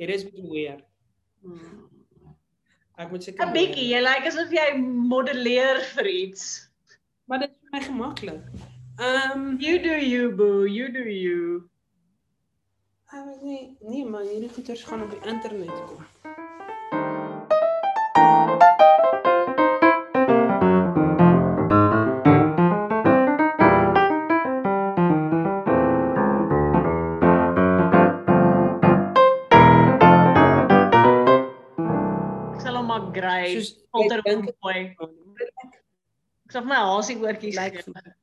It is bietjie weird. Ek moet seker 'n Bietjie, jy lyk asof jy modelleer vir iets. Maar dit is vir my gemaklik. Ehm um, You do you boo, you do you. ek weet nie nee man, hierdie goeters gaan op die internet kom. Soos filter ek. Ek sal vir my hasie oortjies vir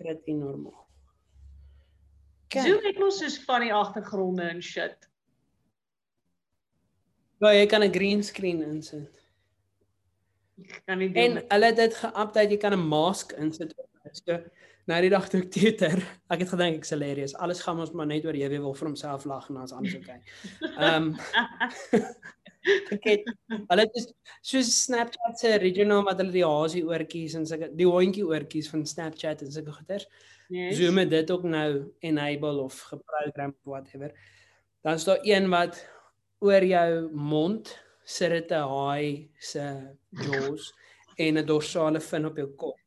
pretty normaal. Zoom het mos soos van die agtergronde en shit. Ja, jy kan 'n green screen insit. Ek kan nie En doen. hulle het dit ge-update, jy kan 'n mask insit. So nou die dag toe ek teeter, ek het gedink ek's hilarious. Alles gaan ons maar net oor jy wil vir homself lag en dan's alles okay. Ehm ek het hulle het soos Snapchat se original wat hulle die hasie oortjies en sulke die hondjie oortjies van Snapchat en sulke goeters. Yes. Zoom het dit ook nou enable of geprogram whatever. Dan is daar een wat oor jou mond sit dit 'n haai se jaws en 'n dorsale fin op jou kop.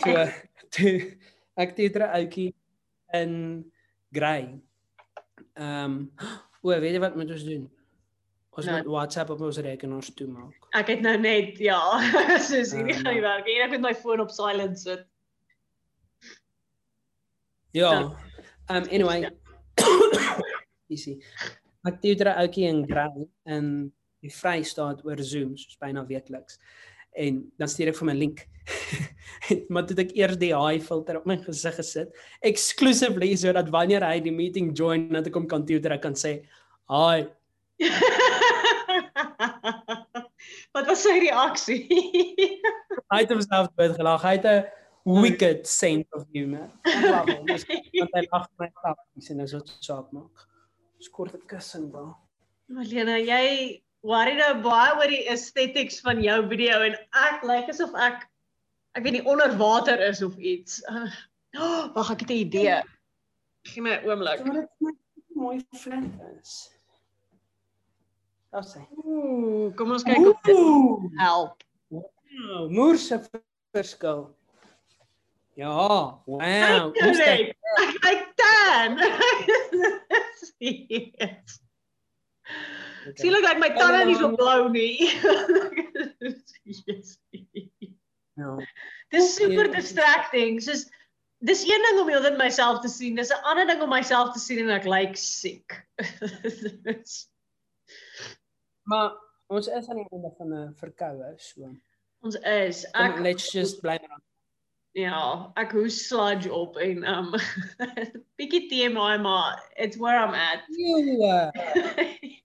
So toe ek het 'n ouetjie in grey. Ehm um, o, weet jy wat moet ons doen? Ons Nou. moet WhatsApp op ons rekenaars toemaak. Ek het nou net ja, soos hierdie gaan nie werk. nie. Ek moet my foon op silent sit. Ja. Um anyway. Easy. Ek het 'n ouetjie in grey in die Vrystaat oor Zoom, soos byna weekliks. En dan stuur ek vir my link. maar toe het ek eers die haai filter op my gesig gesit, exclusively sodat wanneer hy die meeting join, dat ek hom kan tutor, ek kan sê, "Hi." Wat was sy reaksie? Hy het homself uitgelag. Hy het 'n wicked sense of humor. Ek lag hom. Dis want hy lag my grappies en dis wat saak maak. Skort 'n kussing wel. Malena, jy worry nou baie oor die aesthetics van jou video en ek lyk asof ek ek weet nie onder water is of iets. Uh, oh, Wag, ek het 'n idee. Gee my 'n oomblik. Maar dit my mooi flink is. Daar sê. Ooh, kom ons kyk of dit Ooh, help. wow, moer se verskil. Ja, wow. Hoe sê Correct. Ek lyk tan. Yes. Sien ek like my tande nie so blou nie. yes. Ja. Dis super distracting. Soos dis een ding om heeltyd myself te sien, dis 'n ander ding om myself te sien en ek lyk siek. Maar ons is aan die einde van 'n verkoue, so. Ons is Kom, ek let's just bly maar. ja, ek hoes sludge op en um bietjie TMI maar it's where I'm at. Joe.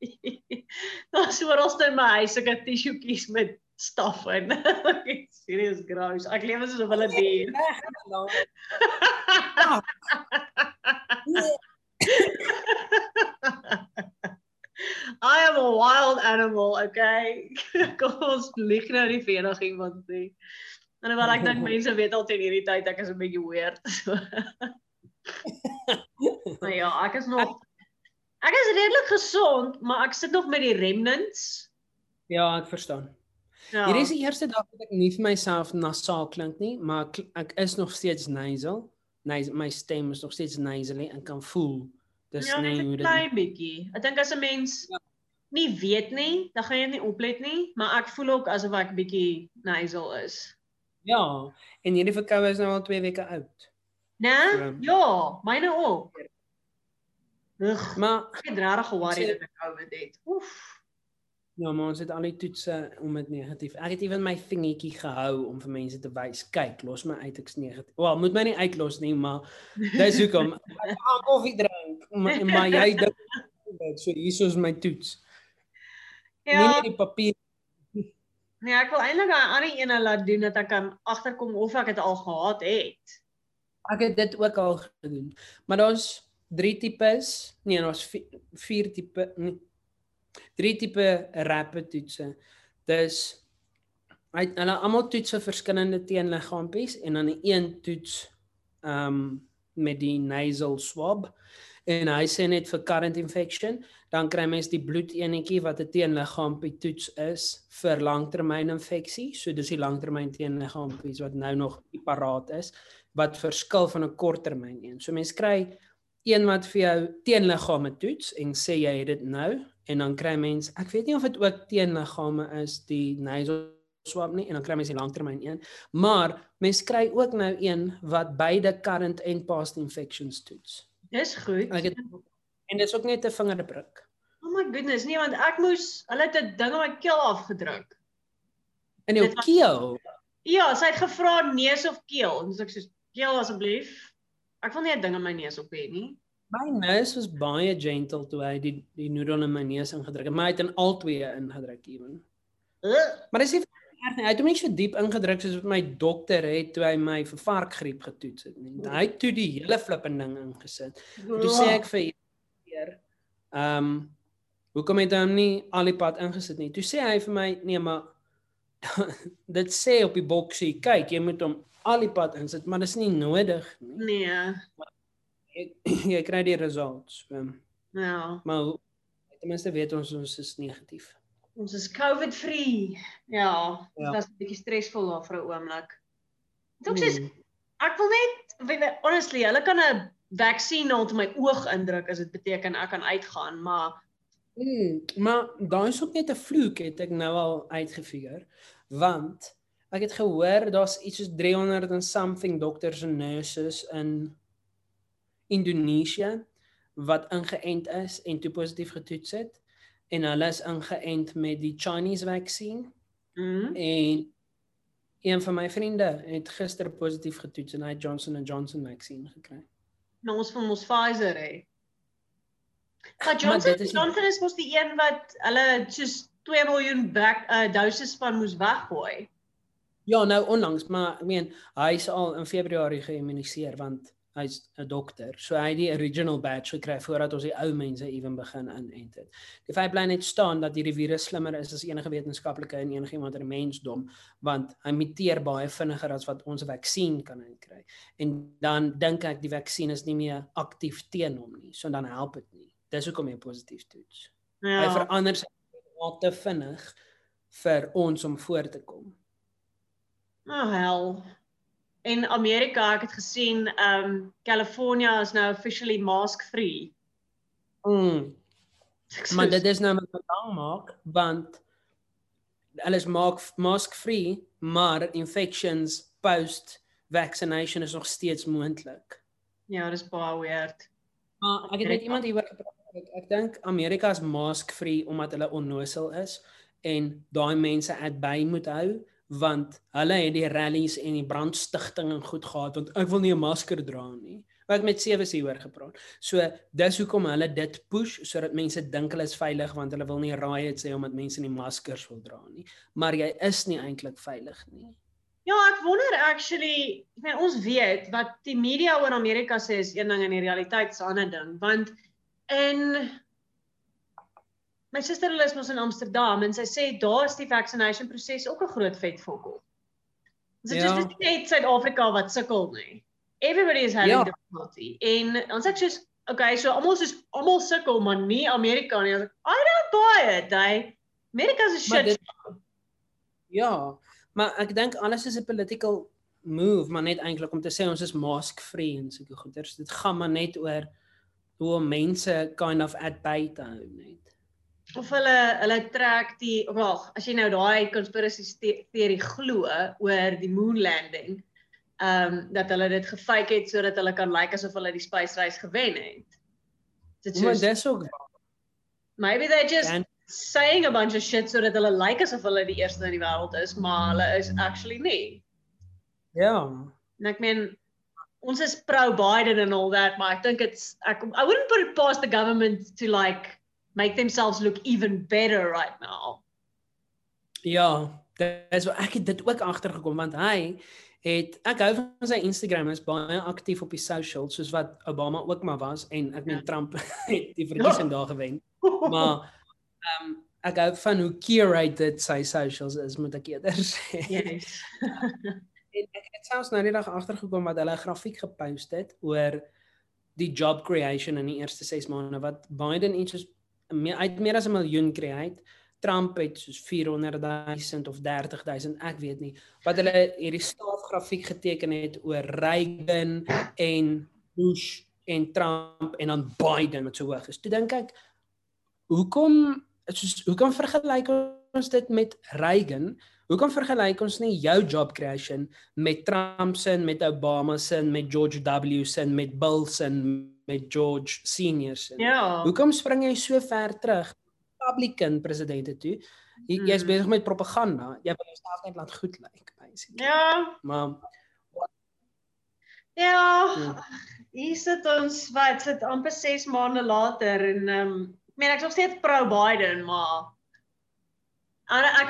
Daar's oral in my huis sulke tissueetjies met staf in. Serious gross. Ek lewe soos 'n wilde dier. I am a wild animal, okay? Kom ons lieg nou nie vir enig iemand nie. En wel ek dink mense weet al teen hierdie tyd ek is 'n bietjie weird. So. maar ja, ek is nog Ek is redelik gesond, maar ek sit nog met die remnants. Ja, ek verstaan. Ja. Hierdie is die eerste dag dat ek nie vir myself nasaal klink nie, maar ek, ek is nog steeds nasal. Nee, my stem is nog steeds nasally en kan voel. Dis ja, nie net hoe 'n dit klein bietjie. Ek dink as 'n mens Ja. Nie weet nie, dan gaan jy nie oplet nie, maar ek voel ook asof ek bietjie nasal is. Ja, en hierdie verkoue is nou al 2 weke oud. Né? So- Ja, myne ook. Ugh, Maar ek het regtig ge-worry Sê- dat ek COVID het. Oef. ja, maar ons het al die toetse om dit negatief. Ek het ewen my vingertjie gehou om vir mense te wys, kyk, los my uit ek's negatief. Wel, moet my nie uitlos nie, maar dis hoekom ek gaan koffie drink, maar, maar jy dink dit. So hier is my toets. Ja. Nie net die papier nee, ek wil eintlik 'n ander ene laat doen dat ek kan agterkom of ek dit al gehad het. Ek het dit ook al gedoen. Maar daar's drie tipes, nee, daar's vier, vier tipe, nee, drie tipe rapid toetse. Dis hy hulle almal toets vir verskillende teenliggaampies en dan die een toets ehm um, met die nasal swab En hy sê net vir current infection, dan kry mens die bloedeenetjie wat 'n teenliggaampie toets is vir langtermyninfeksie. So dis die langtermyn teenliggaampies wat nou nog paraat is wat verskil van 'n korttermyn een. So mens kry een wat vir jou teenliggame toets en sê jy het dit nou en dan kry mens ek weet nie of dit ook teenliggame is die nasal swab nie en dan kry mens die langtermyn een maar mens kry ook nou een wat beide current en past infections toets Dis goed. ek het, en dis ook net 'n vingerprik Oh my goodness, nee want ek moes hulle het 'n ding op my keel afgedruk. in jou Dit keel Ja, sy het gevra neus of keel. En so ek sê keel asseblief. Ek wil nie 'n ding in my neus op hê nie. my neus was baie gentle toe hy die die noedel in my neus ingedruk het maar hy het in al twee ingedruk ewen Uh, maar dis nie erg nie hy het hom nie so diep ingedruk soos wat my dokter het toe hy my vir varkgriep getoets het nie hy het toe die hele flippende ding ingesit Toe sê ek vir eer, ehm um, hoekom het hy hom nie al die pad ingesit nie? Toe sê hy vir my, nee, maar dit sê op die boksie, kyk, jy moet hom al die pad insit, maar dis nie nodig nie. nee. Jy, jy kry die results. So, Ja. maar ten minste weet ons ons is negatief. Ons is COVID-free. Ja, dit Ja. was 'n bietjie stresvol daar vir 'n oomblik. Dit ook sê Hmm. ek wil net honestly, hulle kan 'n vaksin op my oog indruk as dit beteken ek kan uitgaan, maar Mm, maar daar is ook net 'n vloek het ek nou al uitgefigure, want ek het gehoor daar's iets soos 300 and something dokters en nurses in Indonesië wat ingeënt is en toe positief getoets het en hulle is ingeënt met die Chinese vaksin mm, en een van my vriende het gister positief getoets en hy het Johnson & Johnson vaksin gekry. nou ons van ons Pfizer hè. Maar Maar Johnson dit is Johnson is mos die een wat hulle soos 2 miljoen back uh, doses van moes weggooi. Ja, nou onlangs, maar ek meen hy is al in Februarie geïmmuniseer want hy's 'n dokter. So hy het die original badge gekry voordat ons die ou mense ewen begin inent het. Die feit bly net staan dat hierdie virus slimmer is as enige wetenskaplike en enigiemand in die mensdom want hy muteer baie vinniger as wat ons 'n vaksin kan inkry. En dan dink ek die vaksin is nie meer aktief teen hom nie. So dan help dit nie. Dis hoekom hy positief toets. Ja. Hy verander sy DNA te vinnig vir ons om voor te kom. Oh hel. In Amerika, ek het gesien, um California is nou officially mask free. Mm. Maar dit is nou met belang maak want hulle is maak mask free, maar infections post vaccination is nog steeds moontlik. Ja, dis baie weird. Maar ek het met iemand hieroor gepraat. Ek, ek dink Amerika is mask free omdat hulle onnosel is en daai mense uitby moet hou want hulle het die rallies en die brandstigting en goed gehad want ek wil nie 'n masker dra nie. Het met sewe hieroor gepraat. So dis hoekom hulle dit push sodat mense dink hulle is veilig want hulle wil nie riots hê omdat mense nie maskers wil dra nie. Maar jy is nie eintlik veilig nie. Ja, ek wonder actually, ek meen ons weet wat die media oor Amerika sê is een ding en die realiteit is 'n ander ding, want in my suster hulle is mos in Amsterdam en sy sê daar is die vaccination proses ook 'n groot vet. Dit is Ja. just net Suid-Afrika wat sukkel nie. Everybody is having Ja. difficulty. En ons sê soos okay, so almal soos almal sukkel, maar nie Amerika nie. Ons sê I don't buy it. Hy Amerika Maar shit. dit- Ja, maar ek dink alles is 'n political move, maar net eintlik om te sê ons is mask free en sulke goeders. Dit gaan maar net oor hoe mense kind of at bay te hou net. Of hulle hulle trek die wag as jy nou daai conspiracy ste- theory glo oor die moon landing ehm um, dat hulle dit gefake het sodat hulle kan lyk like asof hulle die space race gewen het. Dit Maar soos dis ook maybe they just En- saying a bunch of shit sodat hulle lyk like asof hulle die eerste in die wêreld is, maar hulle is actually nie. ja. En ek meen ons is pro Biden and all that, maar ek dink it's ek I wouldn't put it past the government to like make themselves look even better right now. Ja, dis wat ek het dit ook agtergekom want hy het ek hou van sy Instagram is baie aktief op die socials soos wat Obama ook maar was en ek meen Ja. Trump het die verkiesing daar gewen. Maar ehm um, ek hou van hoe curated sy socials is moet ek eerder sê. yes. En ek het selfs nou die dag agtergekom dat hulle 'n grafiek gepost het oor die job creation in die eerste 6 maande wat Biden iets soos meer uit meer as 'n miljoen create. Trump het soos 400 000 of 30 000, ek weet nie. Wat hulle hierdie staafgrafiek geteken het oor Reagan en Bush en Trump en dan Biden wat so hoog is. Toe dink ek hoekom soos hoekom vergelyk ons dit met Reagan? Hoekom vergelyk ons nie jou job creation met Trump se, met Obama se, met George W se, met Bill se, met George Senior se? Ja. Hoekom spring jy so ver terug? Republican presidente toe. Jy, jy's Hmm. besig met propaganda. Jy wil jouself net laat goed lyk, basically. Ja, Maar ja. Ja. Hier sit ons wat sit amper 6 maande later en ehm um, ek meen ek's nog steeds pro Biden, maar ja,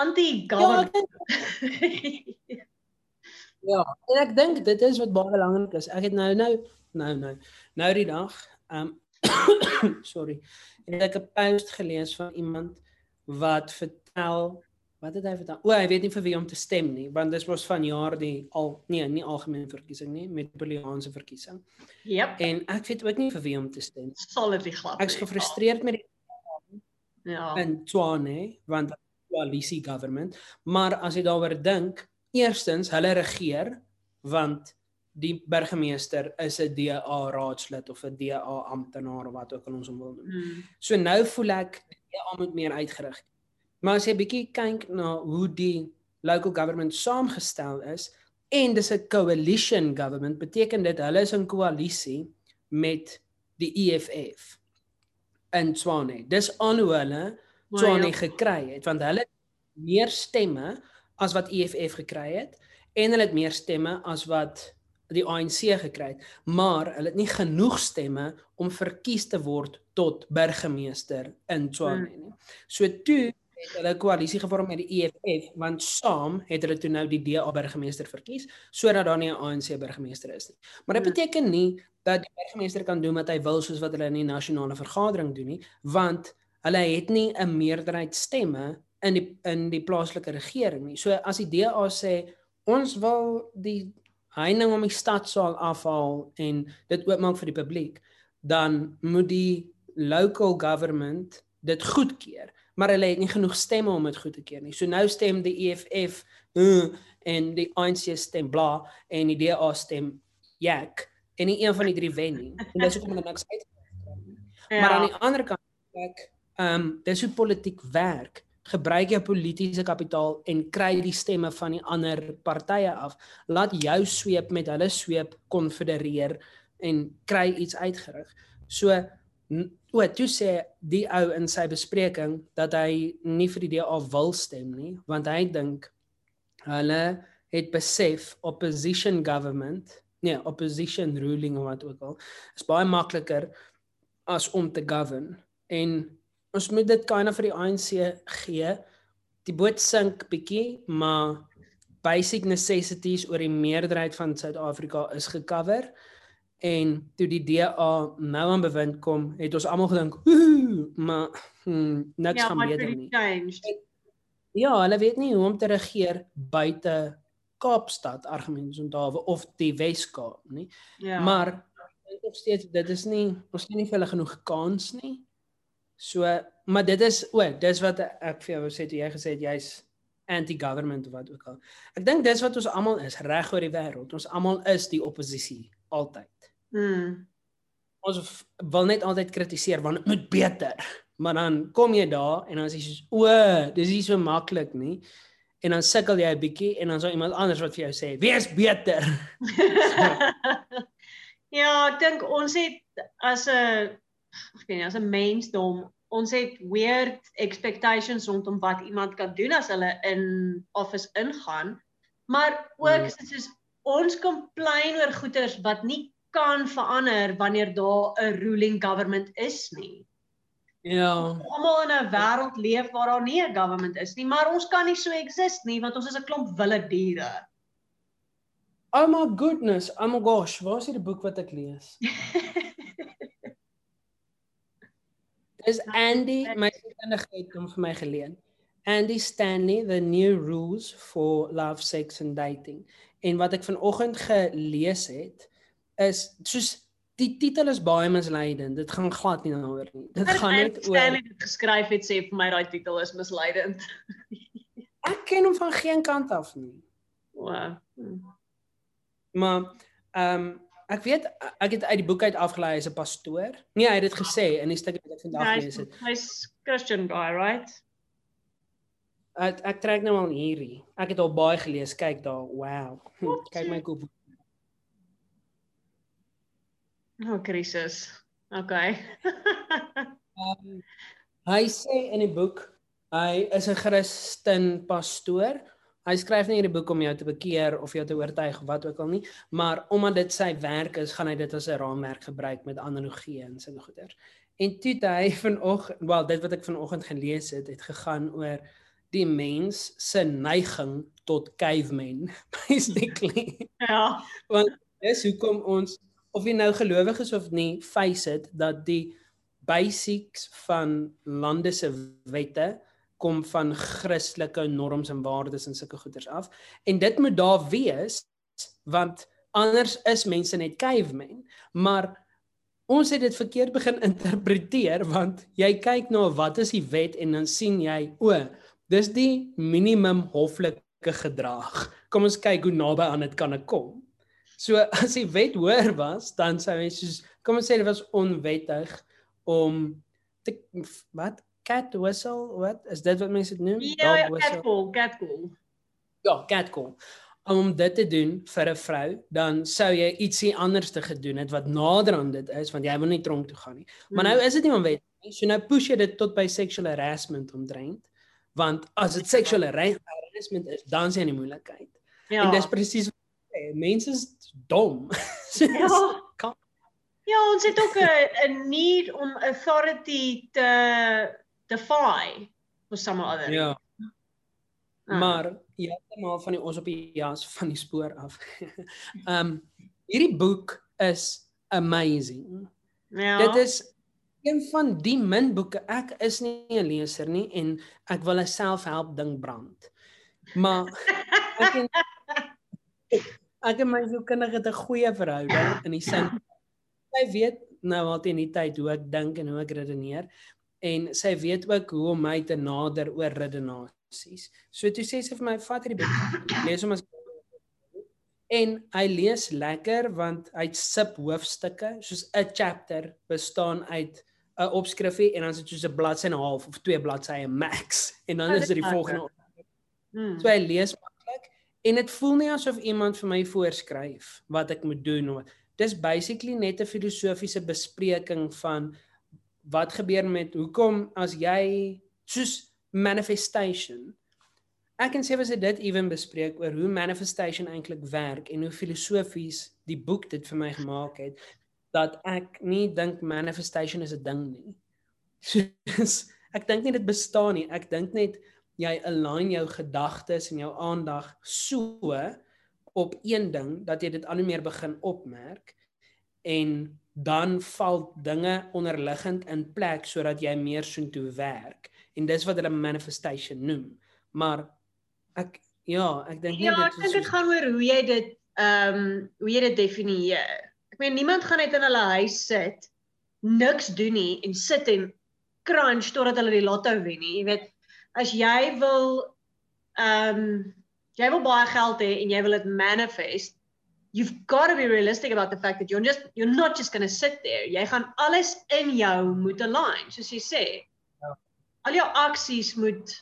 anti-government. ek dink- ja, en ek dink dit is wat baie belangrik is. Ek het nou nou nou nou nou die dag um sorry. Het ek 'n post gelees van iemand wat vertel wat het hy vertel? O, hy weet nie vir wie om te stem nie, want dis mos van jaar die al nee, nie algemene verkiesing nie, metropolitaanse verkiesing. Yep. En ek weet ook nie vir wie om te stem. Solidly glad. Ek's gefrustreerd met die Ja. in Tswane want coalisie government, maar as jy daaroor dink, eerstens hulle regeer want die burgemeester is 'n DA raadslid of 'n DA amptenaar of wat ook al ons hom wil noem. Hmm. So nou voel ek die DA moet meer uitgerig. Maar as jy bietjie kyk na hoe die local government saamgestel is en dis 'n coalition government, beteken dit hulle is in koalisie met die EFF in Tswane. Dis aan hoe hulle Tswane ja. gekry het want hulle het meer stemme as wat EFF gekry het en hulle het meer stemme as wat die ANC gekry het, maar hulle het nie genoeg stemme om verkies te word tot burgemeester in Tswane nie. So toe het hulle 'n koalisie gevorm met die EFF want saam het hulle toe nou die DA burgemeester verkies sodat daar nie 'n ANC burgemeester is nie. Maar dit Hmm. beteken nie dat die burgemeester kan doen wat hy wil soos wat hulle in die nasionale vergadering doen nie, want hulle het nie 'n meerderheid stemme in die in die plaaslike regering nie. So as die DA sê ons wil die heining om die stadsaal afhaal en dit oopmaak vir die publiek, dan moet die local government dit goedkeur, maar hulle het nie genoeg stemme om dit goed te keur nie. So nou stem die EFF uh, en die ANC stem bla en die DA stem jak en nie een van die drie wen nie. En dis hoekom hulle niks uitgekry het nie. Ja. Maar aan die ander kant ek ehm um, dis hoe politiek werk. Gebruik jou politieke kapitaal en kry die stemme van die ander partye af. Laat jou sweep met hulle sweep konfedereer en kry iets uitgerig. So o, toe sê die ou in sy bespreking dat hy nie vir die DA wil stem nie, want hy dink hulle het besef opposition government, nee, opposition ruling of wat ook al, is baie makliker as om te govern en ons moet dit kind of vir die ANC gee. Die boot sink bietjie, maar basic necessities oor die meerderheid van Suid-Afrika is gecover. En toe die DA nou aan bewind kom, het ons almal gedink, "Ooh," maar hmm, niks ja, gaan beter nie. changed. Ja, hulle weet nie hoe om te regeer buite Kaapstad argumentsontawe of die Wes-Kaap nie. Ja. Maar nog steeds dit is nie ons gee nie vir hulle genoeg kans nie. So, maar dit is o, dis wat ek vir jou wou sê toe jy gesê het jy's anti-government of wat ook al. Ek dink dis wat ons almal is reg oor die wêreld. Ons almal is die oppositie altyd. Hmm. Ons wil net altyd kritiseer want dit moet beter. Maar dan kom jy daar en dan is jy soos o, dis nie so maklik nie. En dan sukkel jy 'n bietjie en dan sal iemand anders wat vir jou sê, "Wees beter." ja, ek dink ons het as 'n ek weet nie, as 'n mensdom, ons het weird expectations rondom wat iemand kan doen as hulle in office ingaan. Maar ook is dit soos ons complain oor goeders wat nie kan verander wanneer daar 'n ruling government is nie. Ja. Almal in 'n wêreld leef waar daar nie 'n government is nie, maar ons kan nie so exist nie want ons is 'n klomp wilde diere. Oh my goodness, oh my gosh, waar is hierdie boek wat ek lees? Dis Andy, my siendige het hom vir my geleen. Andy Stanley, The New Rules for Love, Sex and Dating. En wat ek vanoggend gelees het is soos die titel is baie misleidend. Dit gaan glad nie daaroor nie. Dit gaan net oor Stanley dit geskryf het sê vir my daai titel is misleidend. ek ken hom van geen kant af nie. Wow. Maar ehm um, ek weet ek het uit die boek uit afgelei hy's 'n pastoor. Nee, hy het dit gesê in die stukkie wat ek vandag gelees het. hy's Christian guy, right? Ek ek trek nou al hierdie. Ek het al baie gelees. Kyk daar. Wow. Kyk my kop. Oh, krisis. Okay. Um, hy sê in die boek hy is 'n Christen pastoor. Hy skryf nie hierdie boek om jou te bekeer of jou te oortuig of wat ook al nie, maar omdat dit sy werk is, gaan hy dit as 'n raamwerk gebruik met analogie en sulke goeders. En toe het hy vanoggend, wel dit wat ek vanoggend gelees het, het gegaan oor die mens se neiging tot caveman basically. ja. Dis hoekom ons of jy nou gelowig is of nie, face dit dat die basics van lande se wette kom van Christelike norms en waardes en sulke goeders af. En dit moet daar wees want anders is mense net cavemen. Maar ons het dit verkeerd begin interpreteer want jy kyk na wat is die wet en dan sien jy o, dis die minimum hoflike gedrag. Kom ons kyk hoe naby aan dit kan ek kom. So as die wet hoër was, dan sou jy soos kom ons sê dit was onwettig om te wat cat whistle wat is dit wat mense dit noem? Ja, catcall, catcall. Ja, catcall. Om dit te doen vir 'n vrou, dan sou jy ietsie anders te gedoen het wat nader aan dit is want jy wil nie tronk toe gaan nie. Maar Hmm. nou is dit nie onwettig nie. So nou push jy dit tot by sexual harassment omdreint. Want as dit sexual hara- harassment is, dan is jy in die moeilikheid. Ja. En dis presies mense is dom. Ja. kan- Ja, ons het ook 'n need om authority te defy for some other. Ja. Ah. Maar heeltemal van die ons op die jas van die spoor af. um hierdie boek is amazing. ja. Dit is een van die min boeke. Ek is nie 'n leser nie en ek wil 'n selfhelp ding brand. Maar ek en ek en my sielkundige het 'n goeie verhouding in die sin sy weet nou al teen die tyd hoe ek dink en hoe ek redeneer en sy weet ook hoe om my te nader oor redenasies. So toe sê sy vir my vat hierdie boek lees hom as en hy lees lekker want hy het sub hoofstukke soos 'n chapter bestaan uit 'n opskrifie en dan is dit soos 'n bladsy en 'n half of twee bladsye max en dan Ja, is dit die volgende Hmm. So hy lees en dit voel nie asof iemand vir my voorskryf wat ek moet doen of dis basically net 'n filosofiese bespreking van wat gebeur met hoekom as jy soos manifestation Ek en Sewe het dit ewen bespreek oor hoe manifestation eintlik werk en hoe filosofies die boek dit vir my gemaak het dat ek nie dink manifestation is 'n ding nie. Soos ek dink nie dit bestaan nie. Ek dink net jy align jou gedagtes en jou aandag so op een ding dat jy dit al hoe meer begin opmerk en dan val dinge onderliggend in plek sodat jy meer soontoe werk en dis wat hulle manifestation noem. Maar ek ja, ek dink nie Ja, ek dit dink dit gaan oor hoe jy dit ehm um, hoe jy dit definieer. Ek meen niemand gaan net in hulle huis sit, niks doen nie en sit en crunch totdat hulle die lotto wen nie. Jy weet, as jy wil ehm um, jy wil baie geld hê en jy wil dit manifest, you've got to be realistic about the fact that you're just you're not just going to sit there. Jy gaan alles in jou moet align, soos jy sê. Ja. Al jou aksies moet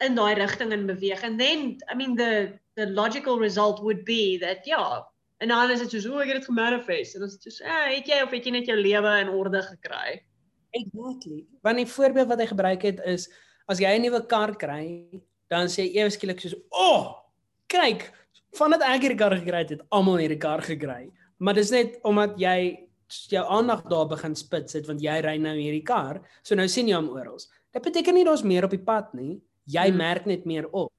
in daai rigting in beweeg and then I mean the the logical result would be that ja en dan is dit soos o ek het dit gemanifest en dit soos eh het jy of het jy net jou lewe in orde gekry Exactly. Want die voorbeeld wat hy gebruik het is as jy 'n nuwe kar kry, dan sê ewe skielik soos, "O, oh, kyk, vandat ek hierdie kar gekry het, het almal hierdie kar gekry." Maar dis net omdat jy jou aandag daar begin spits het want jy ry nou hierdie kar, so nou sien jy hom oral. Dit beteken nie daar's meer op die pad nie. Jy Hmm. merk net meer op.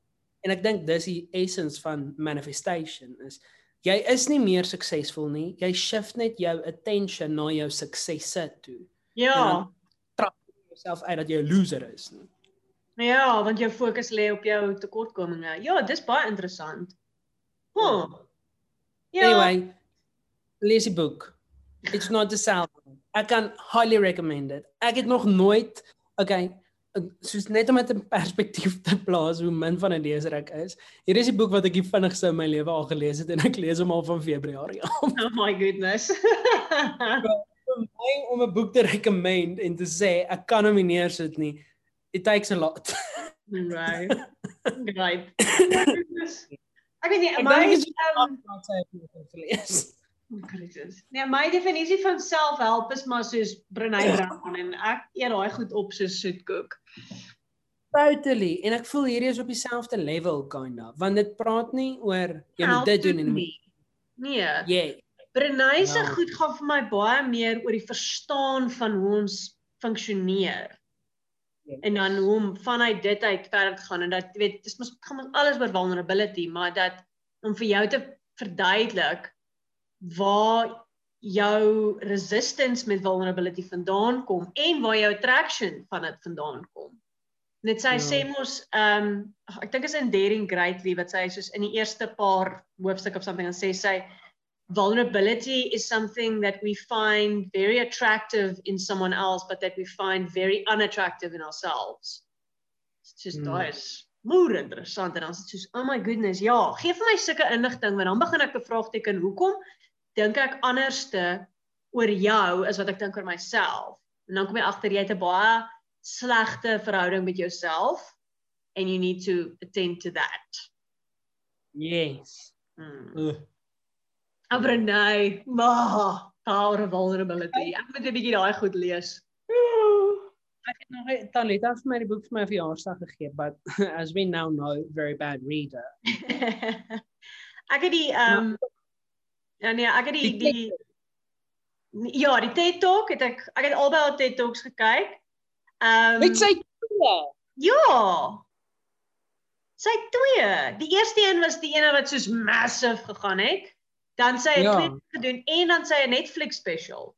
En ek dink dis die essence van manifestation is jy is nie meer suksesvol nie. Jy shift net jou attention na jou suksesse toe ja trap jouself uit dat jy 'n loser is nie. Ja want jou fokus lê op jou tekortkominge ja dis baie interessant huh. ja Anyway, lees die boek. It's not the south. Ek kan highly recommend it. Ek het nog nooit okay, soos net om dit in perspektief te plaas hoe min van 'n leser ek is. Hier is die boek wat ek die vinnigste in my lewe al gelees het en ek lees hom al van Februarie af. Oh my goodness. Vir my om 'n boek te recommend en te sê ek kan hom nie neersit nie. It takes a lot. right. Right. Ek weet nie, my dit is um. Christus. Nee, my definisie van selfhelp is maar soos Brené Brown en ek eet daai goed op soos soetkoek. Totally. En ek voel hierdie is op dieselfde level kind of, want dit praat nie oor jy moet dit doen en nie. Nee. yeah. Brené se Ja. goed gaan vir my baie meer oor die verstaan van hoe ons funksioneer. En dan hoe om vanuit dit uit verder te gaan en dat weet dis mos gaan ons alles oor vulnerability, maar dat om vir jou te verduidelik waar jou resistance met vulnerability vandaan kom en waar jou attraction van dit vandaan kom. Net sy Ja. sê mos ehm um, ek dink is in Daring Greatly wat sy soos in die eerste paar hoofstuk of something dan sê sy vulnerability is something that we find very attractive in someone else but that we find very unattractive in ourselves. It's just Hmm. daai is moer interessant en dan is dit soos oh my goodness ja, gee vir my sulke inligting want dan begin ek te vraagteken hoekom dink ek anderste oor jou as wat ek dink oor myself. En dan kom jy agter jy het 'n baie slegte verhouding met jouself and you need to attend to that. Yes. Hmm. Uh. Abrenay, ma, power of vulnerability. Ek moet 'n bietjie daai goed lees. Ek het nog 'n Talita vir my die boek vir my verjaarsdag gegee, but as we now know, very bad reader. ek het die ehm um, ja nee, ek het die Die die ja, die TED Talk het ek ek het albei al TED Talks gekyk. Ehm Met sy tande. Ja. Sy twee. Die eerste een was die ene wat soos massive gegaan het. Dan sy het ja. gedoen en dan sy 'n Netflix special.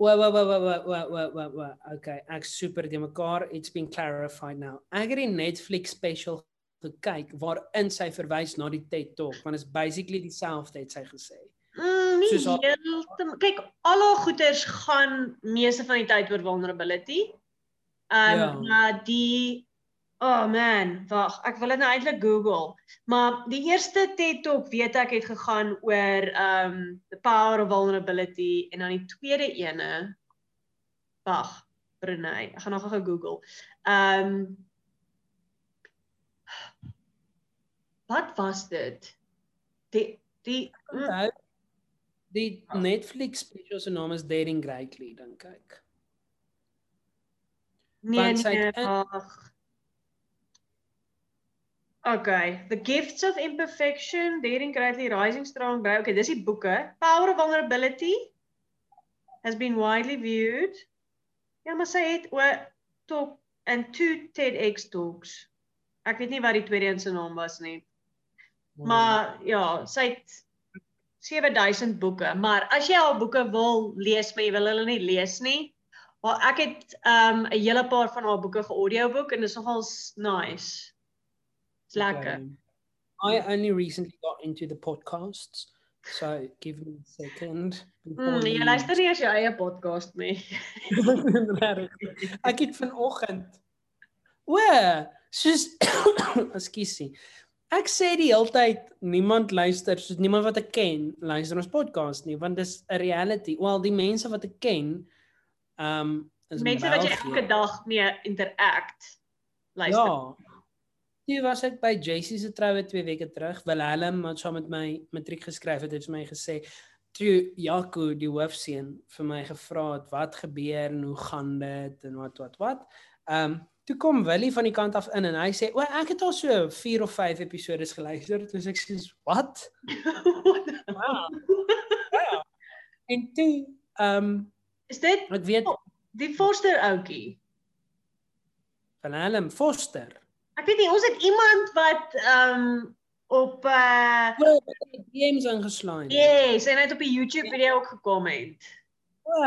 Wow, wow, wow, wow, wow, wow, wow, wow. Okay, ek super die mekaar. It's been clarified now. Ek het die Netflix special gekyk waarin sy verwys na die TED Talk, want is basically dieselfde het sy gesê. Mm, nie heeltemal. Kyk, al haar goeters gaan meeste van die tyd oor vulnerability. Um ja. maar die Oh man, wag, ek wil dit nou eintlik Google. Maar die eerste TED Talk weet ek het gegaan oor um the power of vulnerability en dan die tweede ene wag, Brené. Ek gaan nog gou Google. Um Wat was dit? Die die mm, die Netflix special se naam is Dating Greatly dink ek. Nee, nee, wag. Okay, The Gifts of Imperfection, Daring Greatly, Rising Strong, Brave. Okay, dis die boeke. Power of Vulnerability has been widely viewed. Ja, maar sy het o talk and two TEDx talks. Ek weet nie wat die tweede een se naam was nie. Maar ja, sy het 7000 boeke, maar as jy haar boeke wil lees, maar jy wil hulle nie lees nie, wel ek het um 'n hele paar van haar boeke ge-audioboek en dit is nogal nice. Dit's lekker. Okay. I only recently got into the podcasts, so give me a second. Mm, jy you- luister nie as jou eie podcast nie. Ek het vanoggend o, soos ekskuusie. Ek sê die hele tyd niemand luister, soos niemand wat ek ken luister ons podcast nie, want dis 'n reality. Wel, die mense wat ek ken, ehm um, is Mense wat jy elke dag mee interact. Luister. Ja. Toe was ek by JC se troue 2 weke terug. Willem wat saam met my matriek geskryf het, het vir my gesê toe Jaco die hoofseun vir my gevra het wat gebeur en hoe gaan dit en wat wat wat. Ehm um, toe kom Willie van die kant af in en hy sê, "O, ek het al so 4 of 5 episode geluister." Toe sê ek sê, "Wat?" Wow. Ja. En toe ehm um, is dit ek weet die Forster ouetjie? Willem Foster. Ek weet nie, ons het iemand wat um op uh O, die DM's ingeslaan. yes, en hy het op die YouTube video ook gekom het. O,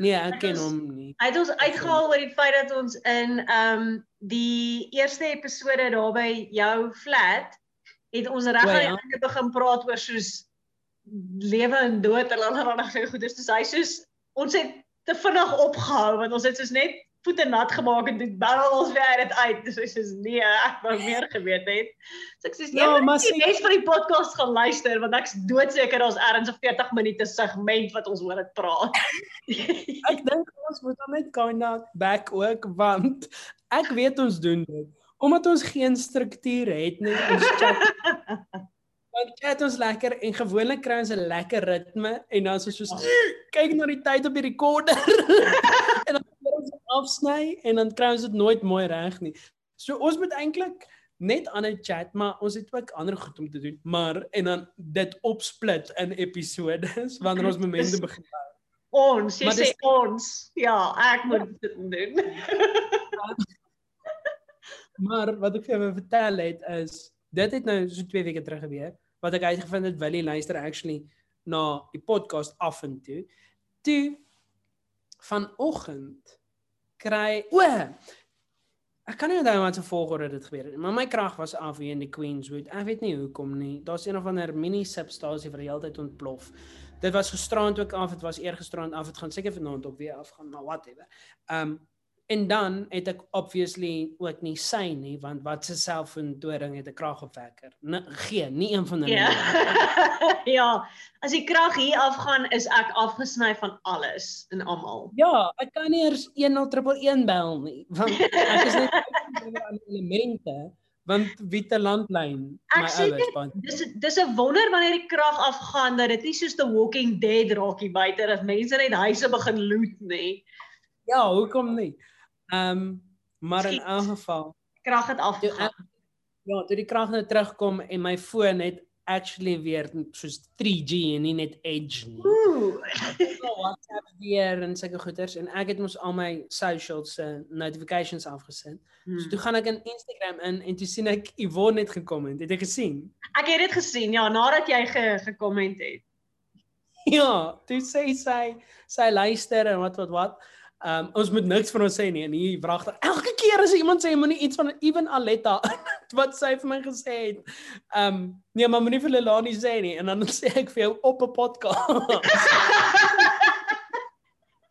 nee, ek Dit ken is- hom nie. Hy het ons uitgehaal oor die feit dat ons in um die eerste episode daar by jou flat het ons reg aan ja. die einde begin praat oor soos lewe en dood en allerlei goeders. Dis hy soos ons het te vinnig opgehou want ons het soos net voete nat gemaak en dit barrel ons weer dit uit. Dis so soos nee, ek wou meer geweet het. So ek sê ja, maar die res van die podcast gaan luister want ek's doodseker daar's ergens 'n 40 minute segment wat ons oor dit praat. ek dink ons moet hom net kind of back ook want ek weet ons doen dit omdat ons geen struktuur het nie. Ons chat Want chat ons lekker en gewoonlik kry ons 'n lekker ritme en dan is ons soos kyk na die tyd op die rekorder en dan afsny en dan kry ons dit nooit mooi reg nie. So ons moet eintlik net aan 'n chat, maar ons het ook ander goed om te doen, maar en dan dit opsplit in episodes wanneer ons momente begin. Ons, jy sê ons. Ja, ek moet dit doen. maar wat ek vir jou vertel het is dit het nou so 2 weke terug gebeur wat ek uitgevind het Willie luister actually na die podcast af en toe. Toe vanoggend kry o Ek kan nie onthou wat se volgorde dit gebeur het, maar my krag was af hier in die Queenswood. Ek weet nie hoekom nie. Daar's een of ander mini substasie vir die hele tyd ontplof. Dit was gisterand ook af, dit was eergisterand af, dit gaan seker vanaand ook weer afgaan, maar whatever. Um En dan het ek obviously ook nie sy nie want wat se selfoontoring het 'n kragopwekker. Geen, nie een van hulle. Ja. ja, as die krag hier afgaan is ek afgesny van alles en almal. Ja, ek kan nie eers 1011 bel nie want ek is net aan elemente want wie te landlyn my ouers want dis dis 'n wonder wanneer die krag afgaan dat dit nie soos the walking dead raakie buite dat mense net huise begin loot nie. Ja, hoekom nie? Ehm um, maar Schiet. in elk geval krag het afgegaan. Ja, toe die krag nou terugkom en my foon het actually weer soos 3G en nie net Edge nie. Ooh. so WhatsApp weer en sulke goeters en ek het mos al my socials se uh, notifications afgesit. Hmm. So toe gaan ek in Instagram in en toe sien ek Yvonne het gekom en het jy gesien? Ek het dit gesien ja, nadat jy ge gekomment het. Ja, toe sê sy sy luister en wat wat wat. Ehm um, ons moet niks van ons sê nie en hier wragtig. Elke keer as iemand sê moenie iets van even Aletta wat sy vir my gesê het. Ehm um, nee, maar moenie vir Lelani sê nie en dan sê ek vir jou op 'n podcast.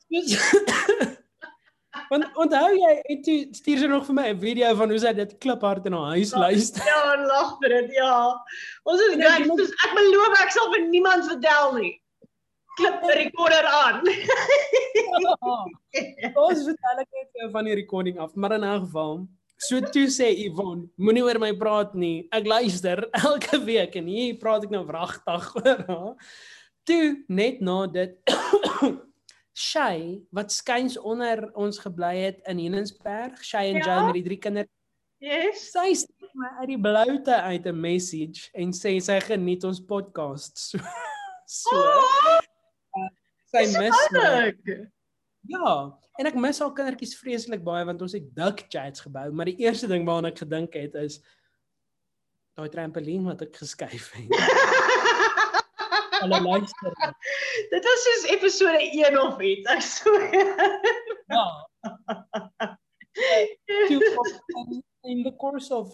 Want onthou jy het jy stuur sy nog vir my 'n video van hoe sy dit kliphard in haar huis ja, luister. Ja, lag vir dit. Ja. Ons is gek. Ek beloof ek sal vir niemand vertel nie klip die recorder aan. Ons vertel ek net jou van die recording af, maar in 'n geval, so toe sê Yvonne, moenie oor my praat nie. Ek luister elke week en hier praat ek nou wragtig oor haar. Toe net na dit Shay wat skuins onder ons gebly het in Henensberg, Shay en ja? Joe met die drie kinders. Yes. Sy stuur my uit die bloute uit 'n message en sê sy geniet ons podcast. So, so oh! Sy mis my. Ja, en ek mis al kindertjies vreeslik baie want ons het duck chats gebou, maar die eerste ding waaraan ek gedink het is daai trampolien wat ek geskuif het. Hallo luister. Dit was soos episode 1 of iets, ek sweer. Ja. in the course of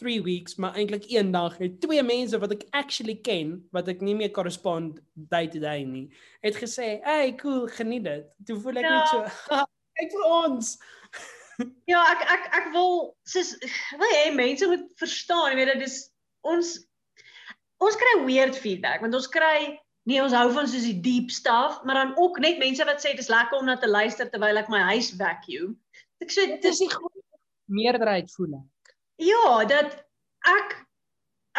3 weeks, maar eintlik een dag het twee mense wat ek actually ken wat ek nie meer correspond day to day nie, het gesê, "Hey, cool, geniet dit." Toe voel ek ja. net so, "Ek vir ons." ja, ek ek ek wil sis wil hê mense moet verstaan, jy weet dit is ons ons kry weird feedback want ons kry nee, ons hou van soos die deep stuff, maar dan ook net mense wat sê dis lekker om na te luister terwyl ek my huis vacuum. Ek sê dis die meerderheid voel ek. Ja, dat ek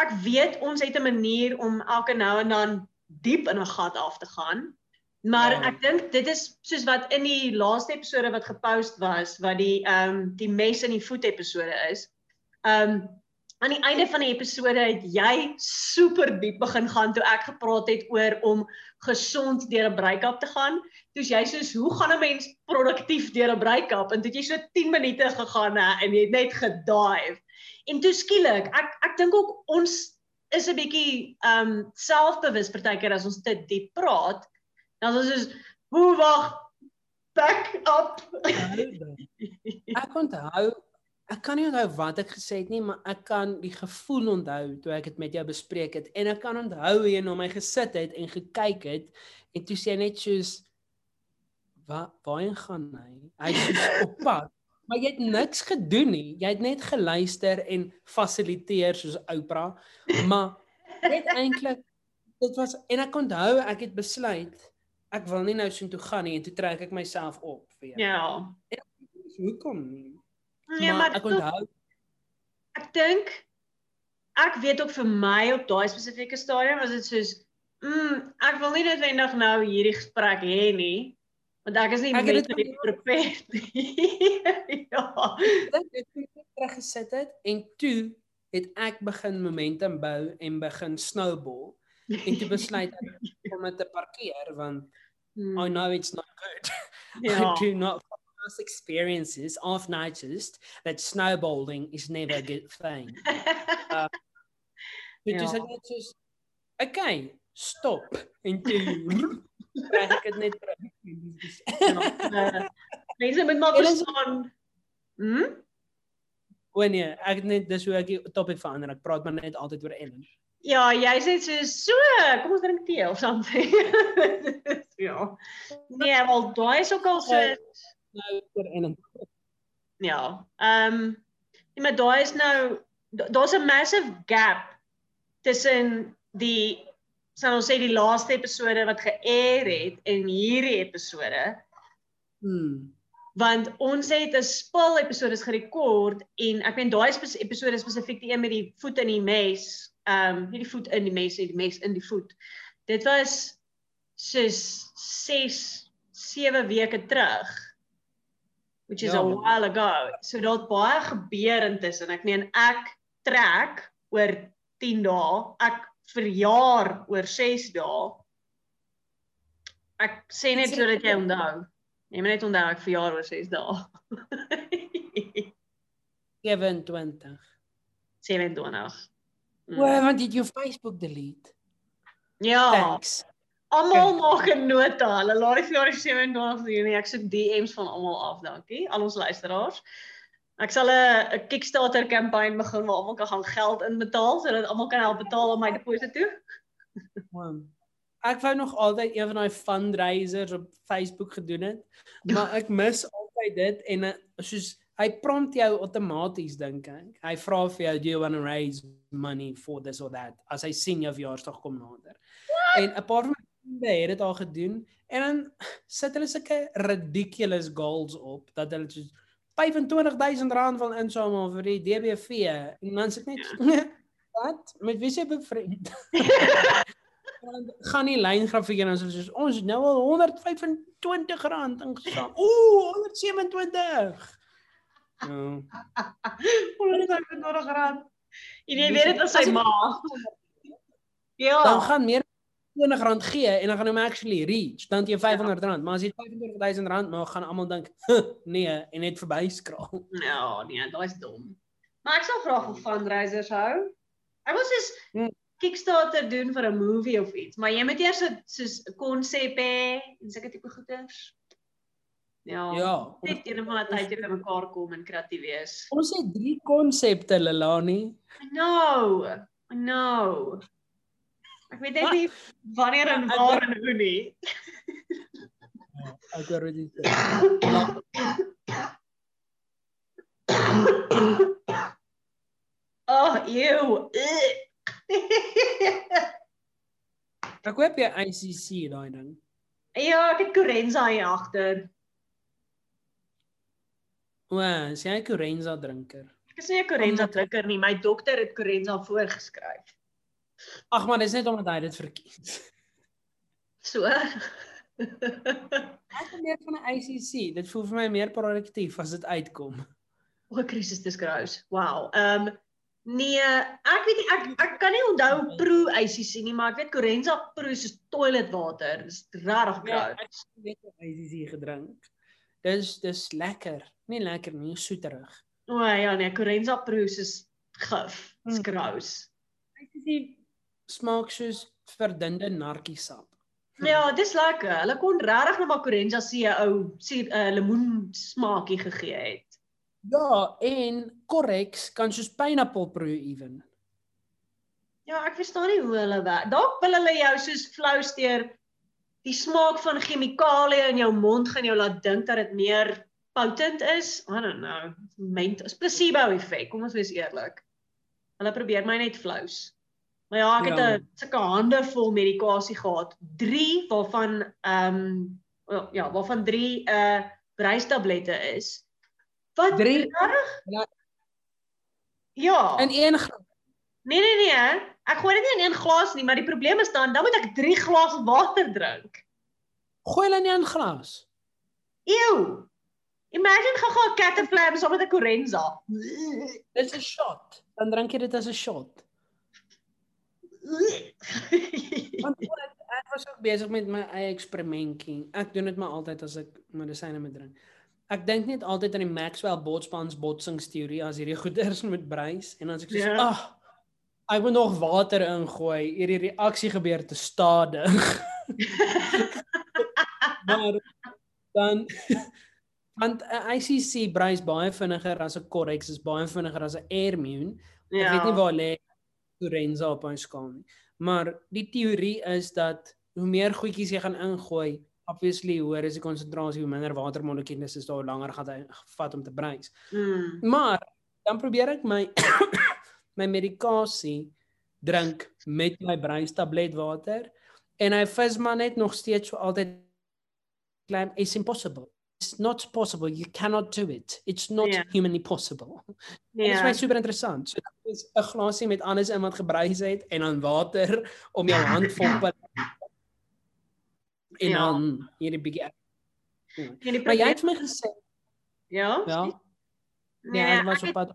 ek weet ons het 'n manier om elke nou en dan diep in 'n gat af te gaan. Maar ja. ek dink dit is soos wat in die laaste episode wat gepost was wat die ehm um, die mes in die voet episode is. Ehm um, aan die einde van die episode het jy super diep begin gaan toe ek gepraat het oor om gesond deur 'n break-up te gaan. Toe jy sê hoe gaan 'n mens produktief deur 'n break-up en dit jy so 10 minute gegaan hè en jy het net gedive. En toe skielik, ek ek dink ook ons is 'n bietjie um selfbewus partykeer as ons te diep praat. Dan is ons hoe wag back up. ek onthou ek kan nie onthou wat ek gesê het nie, maar ek kan die gevoel onthou toe ek dit met jou bespreek het en ek kan onthou hoe jy na my gesit het en gekyk het en toe sê net soos waar waarheen gaan hy? Hy is op pad. Maar jy het niks gedoen nie. Jy het net geluister en fasiliteer soos Oprah. Maar net eintlik dit was en ek onthou ek het besluit ek wil nie nou so toe gaan nie en toe trek ek myself op weer. Ja. Hoekom nie? Nee, maar, maar ek onthou ek dink ek weet ook vir my op daai spesifieke stadium was dit soos mm ek wil nie noodwendig nou hierdie gesprek hê nie want ek is nie Ek het dit prepared nie. ja. ek het net teruggesit het en toe het ek begin momentum bou en begin snowball en toe besluit ek om dit te parkeer want Hmm, I know it's not good. Ja. I do not past experiences I've noticed that snowballing is never a good thing. Dit is Ja. ek net soos okay, stop en toe kry ek dit net terug. Ja, Mense moet maar verstaan. Hm? O nee, ek net dis hoe ek die topic verander. Ek praat maar net altyd oor Ellen. Ja, jy sê so so, kom ons drink tee of something. ja. Nee, wel daai is ook al so Nou oor Ellen. ja. Ehm um, nee, maar daai is nou da- daar's 'n massive gap tussen die sal ons sê die laaste episode wat ge-air het en hierdie episode Hmm. want ons het 'n spul episodes gerekord en ek weet daai spes episode spesifiek die een met die voet in die mes, ehm um, nie die voet in die mes nie, die mes in die voet. Dit was soos 6 7 weke terug. Which is Ja, a while ago. So daar't baie gebeur intussen. Ek meen ek trek oor 10 dae, ek verjaar oor 6 dae. Ek sê net sê- sodat jy onthou. Jy moet net onthou ek verjaar oor 6 dae. 27. 27. Mm. O, want jy het jou Facebook delete. Ja, Thanks. almal maak 'n nota. Hulle laai vir die 27 Junie. Ek soek DM's van almal af, dankie. Al ons luisteraars. Ek sal 'n Kickstarter kampanje begin waar almal kan gaan geld inbetaal sodat almal kan help betaal aan my deposito toe. Wow. Ek wou nog altyd een van daai fundraisers op Facebook gedoen het, maar ek mis altyd dit en eh, soos hy prompt jou outomaties dink ek. Hy vra vir jou do you want to raise money for this or that as hy sien jou verjaarsdag kom nader. En 'n paar van my vriende het dit al gedoen en dan sit hulle sulke ridiculous goals op dat hulle soos R25000 wil insamel vir die DBV en dan sit net wat met wie se bevriend dan gaan die lyngrafiek en ons is soos ons nou al 125 rand ingesaam. Ooh, 127. Ja. 125 rand. En jy weet dit as sy ek- ma. Ja. Dan gaan meer 20 rand gee en dan gaan hom actually reach. Dan jy 500 rand, maar as jy 25000 rand maak, gaan almal dink, nee, en net verby skraal. Ja, nee, daai's dom. Maar ek sal graag vir fundraisers hou. Ek wil soos Hmm. Kickstarter doen vir 'n movie of iets, maar jy moet eers 'n soos 'n konsep hê en sulke tipe goeders. Ja. Ja. Net een van die tyd jy bymekaar kom en kreatief wees. Ons het drie konsepte Lelani. I know. Ek weet net nie wanneer en waar en hoe nie. Ek hoor dit. sê. Oh, ew. Ek koop jy ICC daai ding. ja, ek het Corenza hier agter. O, is jy Corenza drinker? Ek is nie 'n Corenza drinker nie. My dokter het Corenza voorgeskryf. Ag man, dis net omdat hy dit verkies. So. Ek is meer van 'n ICC. Dit voel vir my meer produktief as dit uitkom. o, Christus, dis gross. Wow. Ehm um, nee, ek weet nie ek ek kan nie onthou Pro ICC nie, maar ek weet Corenza Pro is toiletwater. Dis regtig Ja, groot. ek het net 'n ICC gedrink. Dis dis lekker. Nie lekker nie, soeterig. O ja, nee, Corenza Pro is gif. Dis Mm. gross. ICC smaak soos verdunde narkiesap. Ja, dis lekker. Hulle kon regtig net maar Corenza se ou suur uh, lemoen smaakie gegee het. Ja, en Correx kan soos pineapple proe ewen. Ja, ek verstaan nie hoe hulle werk. Dalk wil hulle jou soos flou steur die smaak van chemikalieë in jou mond gaan jou laat dink dat dit meer potent is. I don't know. Ment is placebo effek. Kom ons wees eerlik. Hulle probeer my net flous. Maar ja, ek het Ja. 'n sulke hande vol medikasie gehad. 3 waarvan ehm um, ja, waarvan 3 uh breistablette is. Wat Drie? Regtig? Ja. Ja. In een glas. Nee nee nee, ek gooi dit nie in een glas nie, maar die probleem is dan dan moet ek 3 glase water drink. Gooi hulle in 'n glas. Ew. Imagine 'n cataflab saam met 'n Corenza. Dis 'n shot. Dan drink jy dit as 'n shot. Want ek, ek was ook besig met my eie eksperimentjie. Ek doen dit maar altyd as ek medisyne moet drink. Ek dink net altyd aan die Maxwell botsbans botsingsteorie as hierdie goeders moet brys en dan as ek sê, Ja. "Ag, ek moet nog water ingooi. Hierdie reaksie gebeur te stadig." maar dan want 'n ICC brys baie vinniger as 'n Correx is baie vinniger as 'n Airmune. Ja. Ek weet nie waar lê Lorenza op hy skaal nie. Maar die teorie is dat hoe meer goedjies jy gaan ingooi, obviously hoër is die konsentrasie, hoe minder watermolekules is daar, hoe langer gaan dit vat om te brys. Mm. Maar dan probeer ek my my medikasie drink met my breistablet water en hy vis maar net nog steeds so altyd claim it's impossible. It's not possible. You cannot do it. It's not Ja. yeah. humanly possible. Ja. Dit is my super interessant. So dit is 'n glasie met alles in wat gebrys het en dan water om jou hand vol te en Ja. dan hierdie bietjie. Ja. Ja, Maar jy het my gesê, ja? ja, Nee, nee, hy was op pad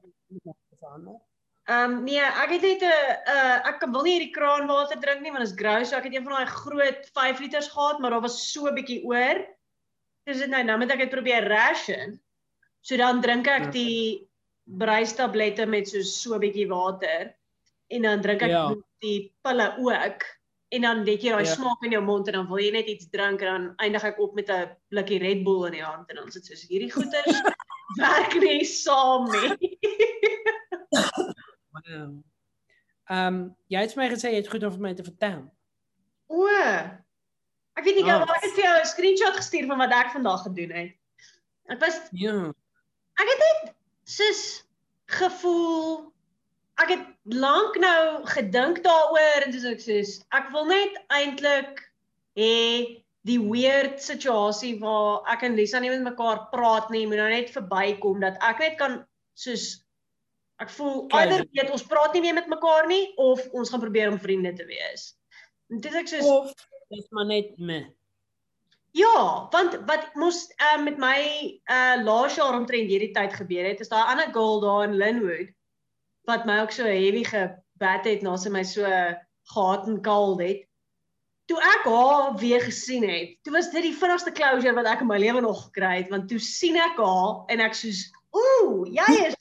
verander. Ehm um, nee, ek het net 'n uh, ek wil nie hierdie kraanwater drink nie want dit is gross. So ek het een van daai groot 5 liters gehad, maar daar was so 'n bietjie oor. Dis dit nou, nou moet ek dit probeer ration. So dan drink ek Ja. die breistablette met so so 'n bietjie water en dan drink ek Ja. die pille ook. En dan het jy daai Ja. smaak in jou mond en dan wil jy net iets drink en dan eindig ek op met 'n blikkie Red Bull in die hand en dan sit soos hierdie goeters werk nie saam nie. Wow. Ehm um, jy het vir my gesê jy het goed om vir my te vertel. O. Ek weet nie gou, maar ek het vir jou 'n screenshot gestuur van wat ek vandag gedoen het. Ek was Ja. ek het net soos gevoel ek het lank nou gedink daaroor en dis ek soos ek wil net eintlik hê die weird situasie waar ek en Lisa nie met mekaar praat nie, moet nou net verbykom dat ek net kan soos ek voel Kyk. either weet ons praat nie meer met mekaar nie of ons gaan probeer om vriende te wees. En dit is ek soos Of dis maar net me. Ja, want wat mos uh, met my uh laas jaar omtrent hierdie tyd gebeur het, is daar 'n ander girl daar in Linwood wat my ook so heavy gebad het na sy my so gehaat en kald het. Toe ek haar weer gesien het, toe was dit die vinnigste closure wat ek in my lewe nog gekry het, want toe sien ek haar en ek soos, "Ooh, jy is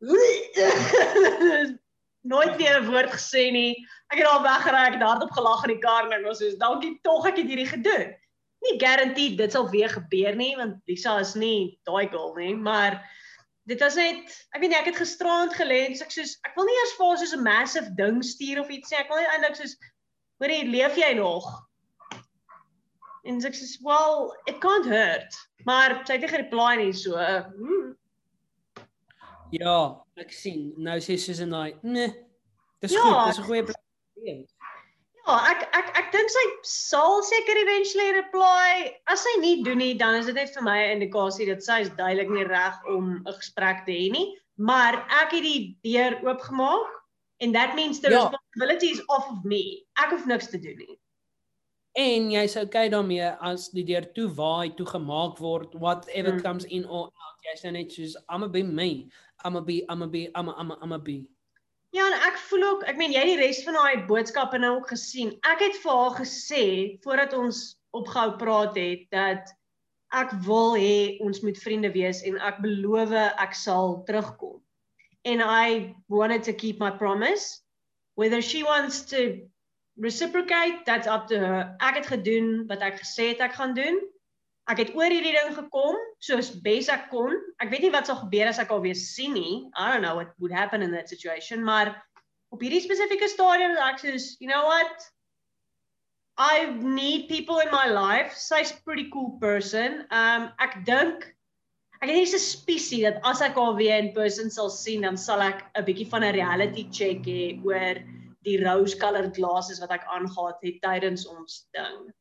nooit weer 'n woord gesê nie. Ek het haar weggery, ek het hardop gelag in die kar en ek was soos, "Dankie tog ek het hierdie gedoen." nie guaranteed dit sal weer gebeur nie want Lisa is nie daai girl nie, maar dit was net ek weet nie ek het gisterand gelê en so ek soos ek wil nie eers vir soos 'n massive ding stuur of iets nie. Ek wil net eintlik soos hoorie, leef jy nog? En so ek soos well, it can't hurt. Maar sy het nie gereply nie so. Hmm. Ja, ek sien. Nou sê in daai, nee. Dis Ja, goed, dis 'n goeie plek. te wees." Ja, ek ek ek dink sy sal seker eventually reply. As sy nie doen nie, dan is dit net vir my 'n indikasie dat sy is duidelik nie reg om 'n gesprek te hê nie. Maar ek het die deur oopgemaak and that means the Ja. responsibility is off of me. Ek hoef niks te doen nie. En jy's okay daarmee as die deur toe waai, toe gemaak word, whatever Mm. comes in or out. Jy's net net soos I'ma be me. I'ma be I'ma be I'ma I'ma I'ma be. Ja, en ek voel ook, ek meen jy het die res van daai boodskappe nou ook gesien. Ek het vir haar gesê voordat ons opgehou praat het dat ek wil hê ons moet vriende wees en ek beloof ek sal terugkom. And I wanted to keep my promise. Whether she wants to reciprocate, that's up to her. Ek het gedoen wat ek gesê het ek gaan doen. Ek het oor hierdie ding gekom soos bes ek kon. Ek weet nie wat sal gebeur as ek alweer sien nie. I don't know what would happen in that situation, maar op hierdie spesifieke stadium is ek soos, you know what? I need people in my life. Sy's pretty cool person. Um ek dink ek het hierdie suspisie dat as ek haar weer in person sal sien, dan sal ek 'n bietjie van 'n reality check hê oor die rose colored glasses wat ek aangetree het tydens ons ding.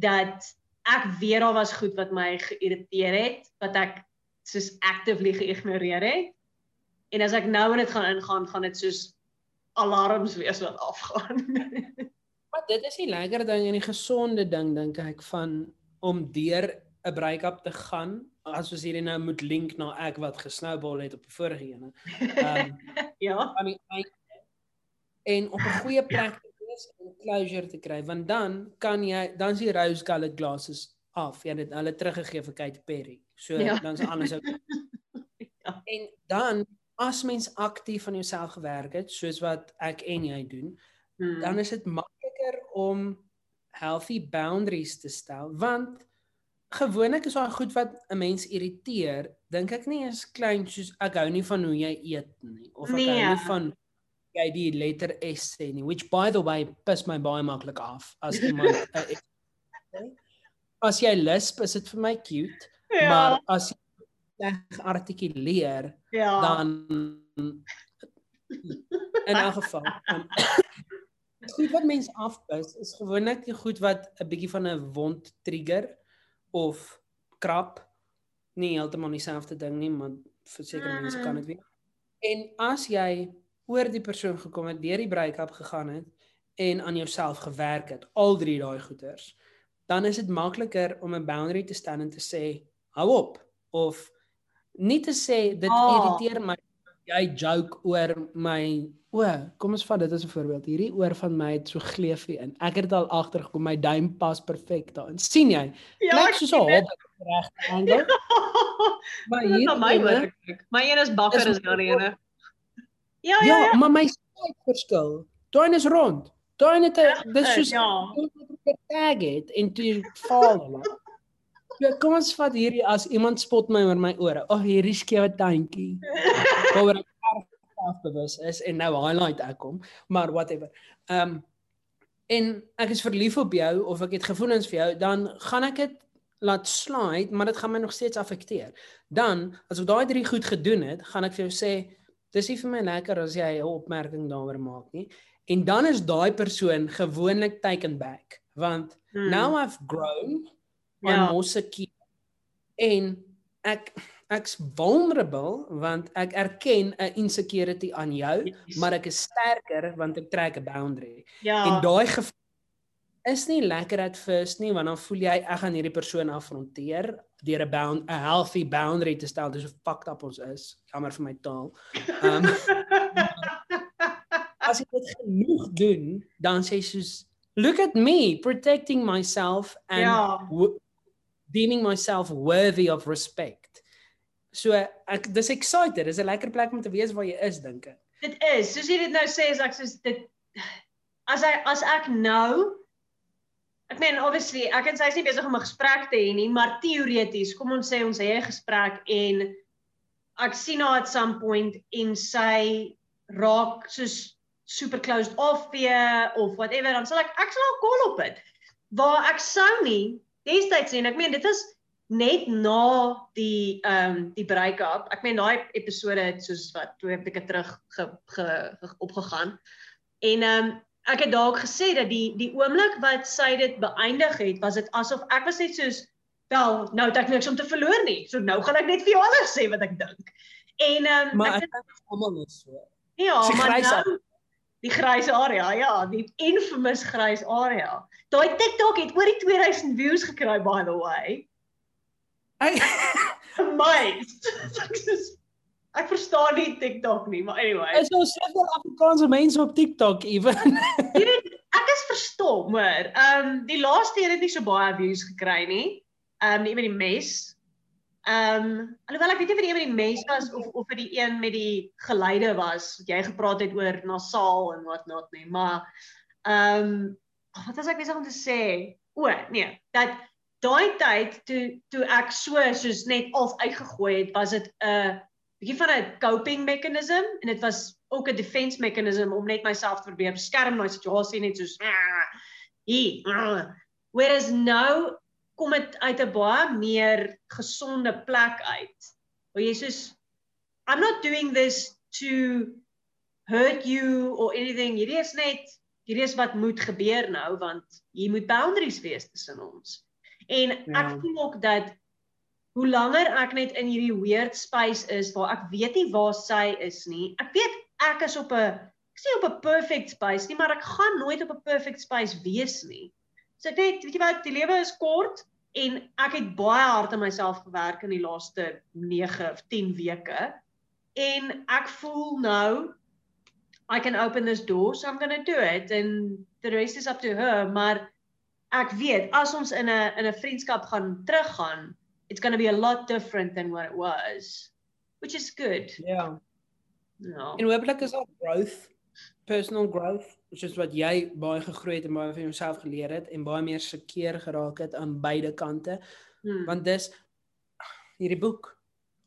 Dat ek weet daar was goed wat my geïrriteer het, wat ek soos actively geïgnoreer het. En as ek nou in dit gaan ingaan, gaan dit soos alarms wees wat afgaan. maar dit is die lekker ding en die gesonde ding dink ek van om deur 'n break-up te gaan as ons hierdie nou moet link na ek wat gesnoubal het op die vorige ene. Ehm um, ja. I mean, en op 'n goeie plek is om closure te kry want dan kan jy dan is die rose colored glasses af. Jy het hulle teruggegee vir Kate Perry. So ja. dan is alles ook. ja. En dan as mens aktief aan jouself gewerk het soos wat ek en jy doen, hmm. dan is dit makliker om healthy boundaries te stel want gewoonlik is daar goed wat 'n mens irriteer, dink ek nie is klein soos ek hou nie van hoe jy eet nie of ek nee. hou nie van jy die letter S sê nie which by the way pis my baie maklik af as iemand as jy lisp is dit vir my cute ja. maar as jy reg artikuleer ja. dan in 'n geval um, goed wat mense afpis is gewoonlik die goed wat 'n bietjie van 'n wond trigger of krap nie heeltemal dieselfde ding nie maar vir sekere mense kan dit wees en as jy oor die persoon gekom het, deur die break-up gegaan het en aan jouself gewerk het, al drie daai goeters, dan is dit makliker om 'n boundary te stel en te sê, hou op of nie te sê dit oh. irriteer my jy joke oor my o, kom ons vat dit as 'n voorbeeld. Hierdie oor van my het so gleefie in. Ek het al agtergekom my duim pas perfek daarin. sien jy? Ja, Lyk soos 'n hob regte angle. Ja. Maar hier my oor. My een is bakker is daar ene. Ja, ja, ja, ja. maar my skyk verskil. Daai is rond. Daai net dis soos ja. tag het en toe val hulle. Ja, kom ons vat hierdie as iemand spot my oor my ore. O, oh, hierdie skewe tandjie. Oor ek afbewus is en nou highlight ek kom, maar whatever. Ehm um, en ek is verlief op jou of ek het gevoelens vir jou, dan gaan ek dit laat slide, maar dit gaan my nog steeds affekteer. Dan as ek daai drie goed gedoen het, gaan ek vir jou sê dis nie vir my lekker as jy 'n opmerking daaroor maak nie. En dan is daai persoon gewoonlik taken back want hmm. now I've grown ja. on Mosaki en ek ek's vulnerable want ek erken 'n insecurity aan jou, yes. maar ek is sterker want ek trek 'n boundary. Ja. En daai is nie lekker at first nie want dan voel jy ek gaan hierdie persoon afronteer deur 'n bound 'n healthy boundary te stel dis hoe fucked up ons is jammer vir my taal. Um as ek dit genoeg doen dan sê jy soos look at me protecting myself and ja. deeming myself worthy of respect. So ek dis excited dis 'n lekker plek om te wees waar jy is dink ek. Dit is soos jy dit nou sê is ek soos dit as ek as ek nou Ek meen obviously ek en sy is nie besig om 'n gesprek te hê nie, maar teoreties, kom ons sê ons het 'n gesprek en ek sien haar at some point en sy raak soos super closed off weer of whatever, dan sal ek ek sal haar call op dit. Waar ek sou nie destyds sien, ek meen dit is net na die ehm um, die break-up. Ek meen daai episode het soos wat twee weke terug ge, ge, ge, opgegaan. En ehm um, ek het dalk gesê dat die die oomblik wat sy dit beëindig het, was dit asof ek was net soos wel, nou het ek niks om te verloor nie. So nou gaan ek net vir jou alles sê wat ek dink. En ehm um, maar ek dink almal is so. Ja, maar nou die grys area, ja, die infamous grys area. Daai TikTok het oor die 2000 views gekry by the way. Hey, amazed. Ek verstaan nie TikTok nie, maar anyway. Is ons soveel Afrikaanse mense op TikTok ewen? Weet, ek is verstom, hoor. Ehm um, die laaste een het nie so baie views gekry nie. Ehm um, nie met die mes. Ehm um, alhoewel ek weet nie of dit met die mes was of of vir die een met die geleide was wat jy gepraat het oor nasaal en wat not nie, maar ehm um, wat was ek besig om te sê? O, nee, dat daai tyd toe toe ek so soos net als uitgegooi het, was dit 'n uh, bietjie van 'n coping mechanism en dit was ook 'n defense mechanism om net myself te probeer beskerm daai situasie net soos hier. Whereas nou kom dit uit 'n baie meer gesonde plek uit. Waar jy soos I'm not doing this to hurt you or anything. Hierdie is net hierdie is wat moet gebeur nou want hier moet boundaries wees tussen ons. En ja. ek voel ook dat hoe langer ek net in hierdie weird space is waar ek weet nie waar sy is nie. Ek weet ek is op 'n ek sê op 'n perfect space nie, maar ek gaan nooit op 'n perfect space wees nie. So ek net, weet jy wat, die lewe is kort en ek het baie hard aan myself gewerk in die laaste 9 of 10 weke. En ek voel nou I can open this door, so I'm going to do it and the rest is up to her, maar ek weet as ons in 'n in 'n vriendskap gaan teruggaan, it's going to be a lot different than what it was, which is good. Ja. Ja. En hopelik is daar growth, personal growth, soos wat jy baie gegroei het en baie van jouself geleer het en baie meer seker geraak het aan beide kante. Hmm. Want dis hierdie boek.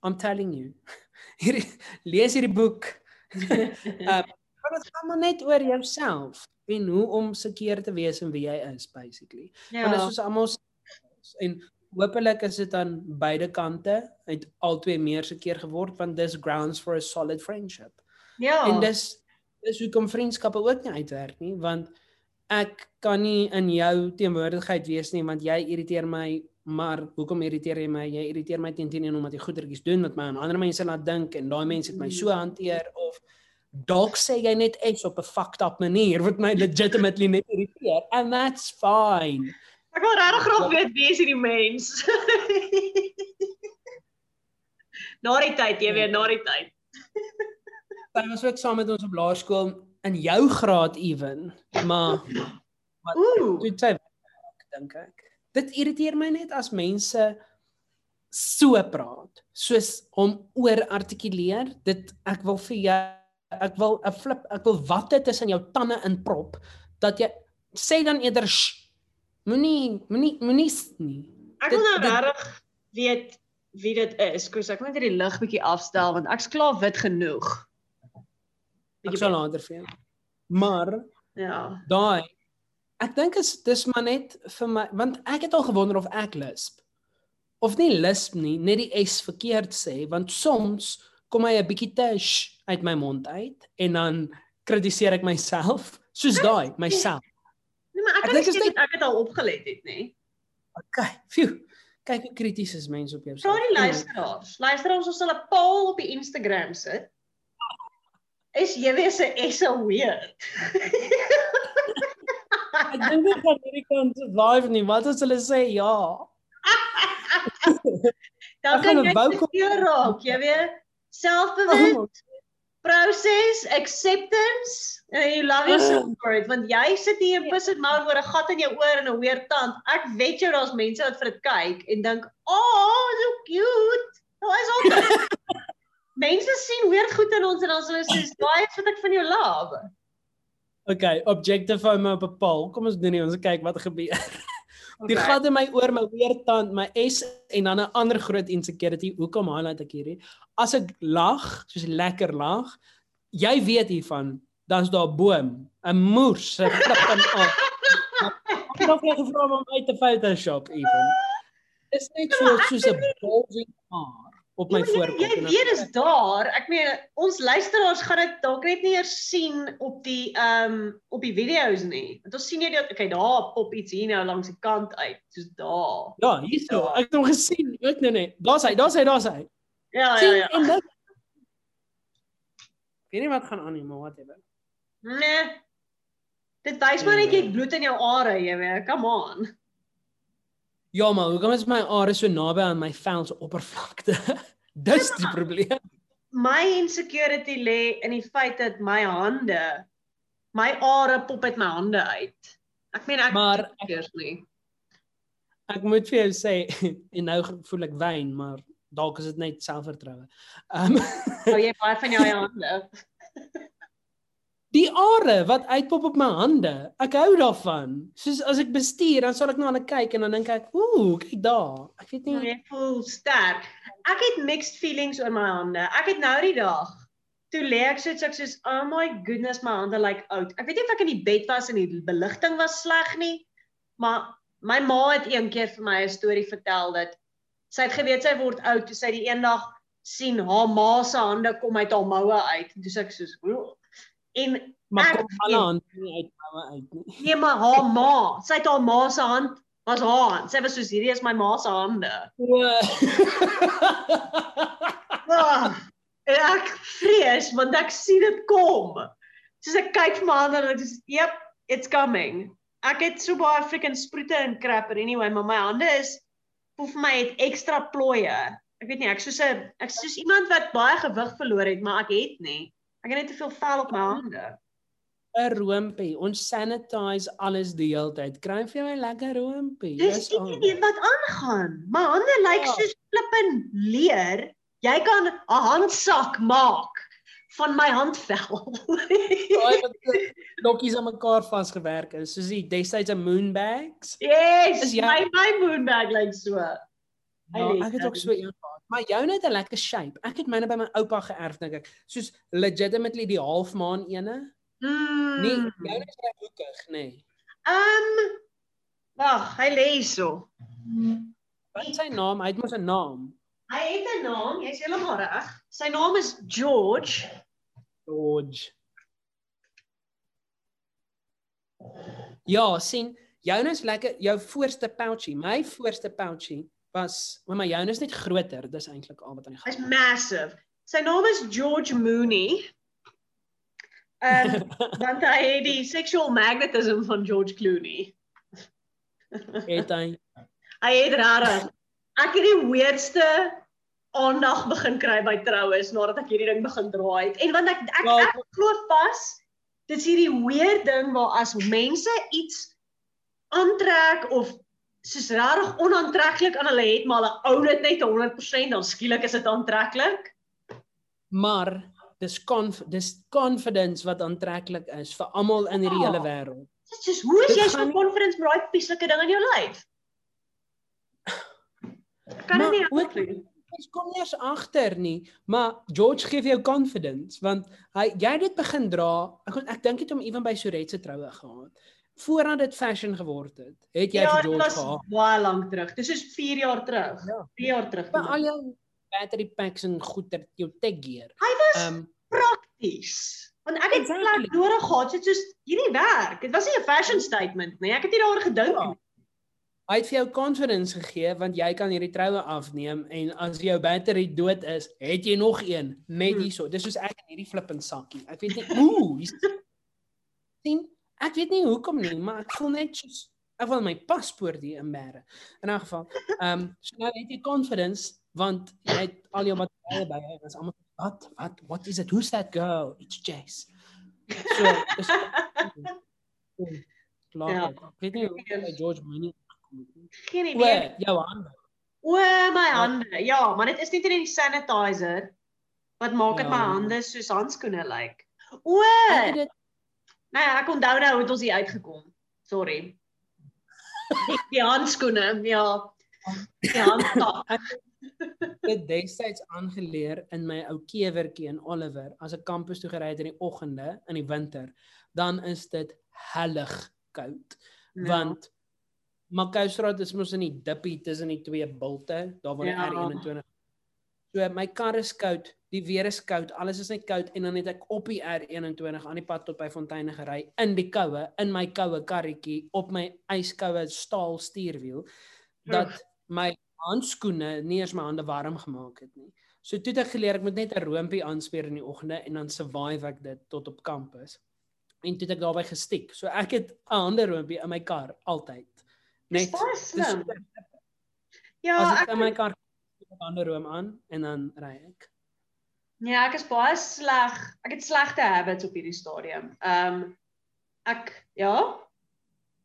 I'm telling you. Hierdie lees hierdie boek. um, dit gaan maar net oor jouself en hoe om seker te wees in wie jy is basically. Ja. Want dit is soos almal en hopelik is dit aan beide kante het albei meer seker geword want dis grounds for a solid friendship. Ja. En dis dis hoekom vriendskappe ook nie uitwerk nie want ek kan nie in jou teenwoordigheid wees nie want jy irriteer my maar hoekom irriteer jy my? Jy irriteer my teen teen omdat jy goedertjies doen wat my aan ander mense laat dink en daai mense het my so hanteer of dalk sê jy net iets op 'n fucked up manier wat my legitimately net irriteer and that's fine. Ek wil regtig graag weet wie is hierdie mens. na die tyd, jy weet, na die tyd. Sy was ook saam met ons op laerskool in jou graad ewen, maar Ooh. toe sy dink ek. Dit irriteer my net as mense so praat, soos hom oor artikuleer. Dit ek wil vir jou ek wil 'n flip, ek wil watte tussen jou tande inprop dat jy sê dan eerder sh, moenie moenie moenie nie. Ek wil nou regtig weet wie dit is. Koos, ek moet net die lig bietjie afstel want ek's klaar wit genoeg. Ek sal later vir jou. Maar Ja. daai ek dink is dis maar net vir my want ek het al gewonder of ek lisp of nie lisp nie net die s verkeerd sê want soms kom hy 'n bietjie te sh uit my mond uit en dan kritiseer ek myself soos daai myself maar ek Ek dink is dat ek dit al opgelet het nie. okay phew kyk hoe krities is mense op jou Vra die luisteraars. Luisteraars ons sal 'n poll op die Instagram sit. Is jy weer se S so weird? ek dink nie van hierdie kant live nie wat as hulle sê ja Dan gaan kan jy seker raak, jy weet. Selfbewus, proses, acceptance, and you love yourself for it. Want jy sit hier en pis dit maar oor 'n gat in jou oor en 'n weird tand. Ek weet jou daar's mense wat vir dit kyk en dink, "Oh, so cute." Nou is ook. mense sien weird goed in ons en dan sê hulle, "Daai is wat ek van jou love." okay objectify my op 'n paal kom ons doen nie ons kyk wat gebeur Die gat in my oor, my weertand, my S en dan 'n ander groot insecurity. Hoekom highlight ek hierdie? As ek lag, soos lekker lag, jy weet hiervan, dan's daar 'n boom, 'n moers, 'n flippin op. Ek het nog gevra om my te Photoshop even. Dis net so soos 'n bulging haar op my Ja, maar jy, voorkop. jy en dan- weet is daar. Ek meen ons luisteraars gaan dit dalk net nie eers sien op die ehm um, op die video's nie. Want ons sien jy dit okay, daar pop iets hier nou langs die kant uit, soos daar. Ja, hierso. Ek het hom gesien. Ook nou net. Daar's hy, daar's hy, daar's hy. Ja, ja, Sien, ja. en dit Ek weet nie wat gaan aan nie, maar whatever. Nee. Dit wys maar net jy Nee. het bloed in jou are, jy weet. Come on. Ja, maar hoekom is my are so naby aan my vel se oppervlakte? Dis die probleem. My insecurity lê in die feit dat my hande my are pop uit my hande uit. Ek meen ek Maar ek, nie. ek moet vir jou sê en nou voel ek wyn, maar dalk is dit net selfvertroue. Ehm um, Hou jy baie van jou hande? Die are wat uitpop op my hande. Ek hou daarvan. Soos as ek bestuur, dan sal ek na hulle kyk en dan dink ek, ooh, kyk daar. Ek weet nie. Jy voel sterk. Ek het mixed feelings oor my hande. Ek het nou die dag toe lê ek so ek soos oh my goodness my hande lyk like oud. Ek weet nie of ek in die bed was en die beligting was sleg nie, maar my ma het eendag vir my 'n storie vertel dat sy het geweet sy word oud toe sy die eendag sien haar ma se hande kom uit haar moue uit en toe sê ek soos. En Maar ek kom alle hande nie uit my uit nie. nee maar haar ma sy het haar ma se hand was haar hand sy was soos hierdie is my ma se hande Ah, en ek vrees want ek sien dit kom. Soos ek kyk vir my hande en dit is yep, it's coming. Ek het so baie freaking sproete en crapper anyway, maar my hande is voel vir my het ekstra plooie. Ek weet nie, ek soos 'n ek soos iemand wat baie gewig verloor het, maar ek het nie. Ek het net te veel vel op my hande. 'n Roompie. Ons sanitize alles die hele tyd. Kry vir jou 'n lekker roompie. Dis nie wat aangaan. My hande lyk Ja. soos flippin leer. Jy kan 'n handsak maak van my handvel. Daai wat die lokkies aan mekaar vasgewerk is, soos die destyds 'n moon bags. yes, Is jy- my my moonbag lyk so. Hy Ja, lê ek het ook so een gehad. Maar joune het 'n lekker shape. Ek het myne by my oupa geërf dink ek. Soos legitimately die halfmaan ene. Mm. Nee, joune is reg hoekig, nê. Nee. Um Wag, hy lê hierso. Wat is sy naam? Hy het mos 'n naam. Hy het 'n naam, jy's heeltemal reg. Sy naam is George. George. Ja, sien, joune is lekker. Jou voorste pouchie, my voorste pouchie was, my joune is net groter. Dis eintlik al wat aan die Hy's gang. massive. Sy naam is George Mooney. Um want hy het die sexual magnetism van George Clooney. Het hy Hy het rarig. Ek het die weirdste aandag begin kry by troues nadat ek hierdie ding begin dra het. En want ek ek, Wel- ek glo vas dis hierdie weird ding waar as mense iets aantrek of soos rarig onaantreklik aan hulle het, maar hulle hou dit net 100% dan skielik is dit aantreklik. maar dis conf, dis confidence wat aantreklik is vir almal in hierdie Ja. hele wêreld. Dit soos hoe is jy so nie- confident met daai pieslike ding in jou lyf? Kan nie ook- ook Ons kom nie eens agter nie, maar George gee vir jou confidence want hy jy het dit begin dra. Ek ek dink dit om ewen by Soret se troue gehad. Voordat dit fashion geword het, het jy Ja, vir dit George was gehad. baie lank terug. Dis soos 4 jaar terug. Ja. 3 jaar terug. By al jou battery packs en goeder jou tech gear. Hy was um, prakties. Want ek het Exactly. plek nodig gehad, dit soos hierdie werk. Dit was nie 'n fashion statement nie. Ek het nie daaroor gedink Ja. nie. hy het vir jou confidence gegee want jy kan hierdie troue afneem en as jou battery dood is, het jy nog een net Hmm. hierso. Dis soos ek in hierdie flippend sakkie. Ek weet nie ooh, hier's sien, ek weet nie hoekom nie, maar ek voel net soos ek wil my paspoort hier inbere. In 'n geval, ehm um, so nou het jy confidence want jy het al jou materiale by jou en is almal wat wat what is it? Who's that girl? It's Jace. So, dis klaar. Ja. Ek weet nie hoe by George Mooney gekom het nie. Geen idee. jou hande. O, my hande. Ja, maar dit is nie net die sanitizer wat maak dit Ja. my hande soos handskoene lyk. O, Dit nee, ek onthou nou hoe het ons hier uitgekom. Sorry. Die, die handskoene, ja. Die handsak. dit destyds aangeleer in my ou kewertjie in Oliver as ek kampus toe gery het in die oggende in die winter, dan is dit hellig koud. Ja. Want Makoustraat is mos in die dippie tussen die twee bulte, daar waar die Ja. R21. So my kar is koud, die weer is koud, alles is net koud en dan het ek op die R21 aan die pad tot by Fonteine gery in die koue, in my koue karretjie op my yskoue staal stuurwiel dat my handskoene nie eens my hande warm gemaak het nie. So toe het ek geleer ek moet net 'n roompie aanspeer in die oggende en dan survive ek dit tot op kampus. En toe het ek daarbey gestiek. So ek het 'n hande roompie in my kar altyd. Net slim. Ja, as ek ek in my kar 'n hande room aan en dan ry ek. Ja, ek is baie sleg. Ek het slegte habits op hierdie stadium. Ehm um, ek ja,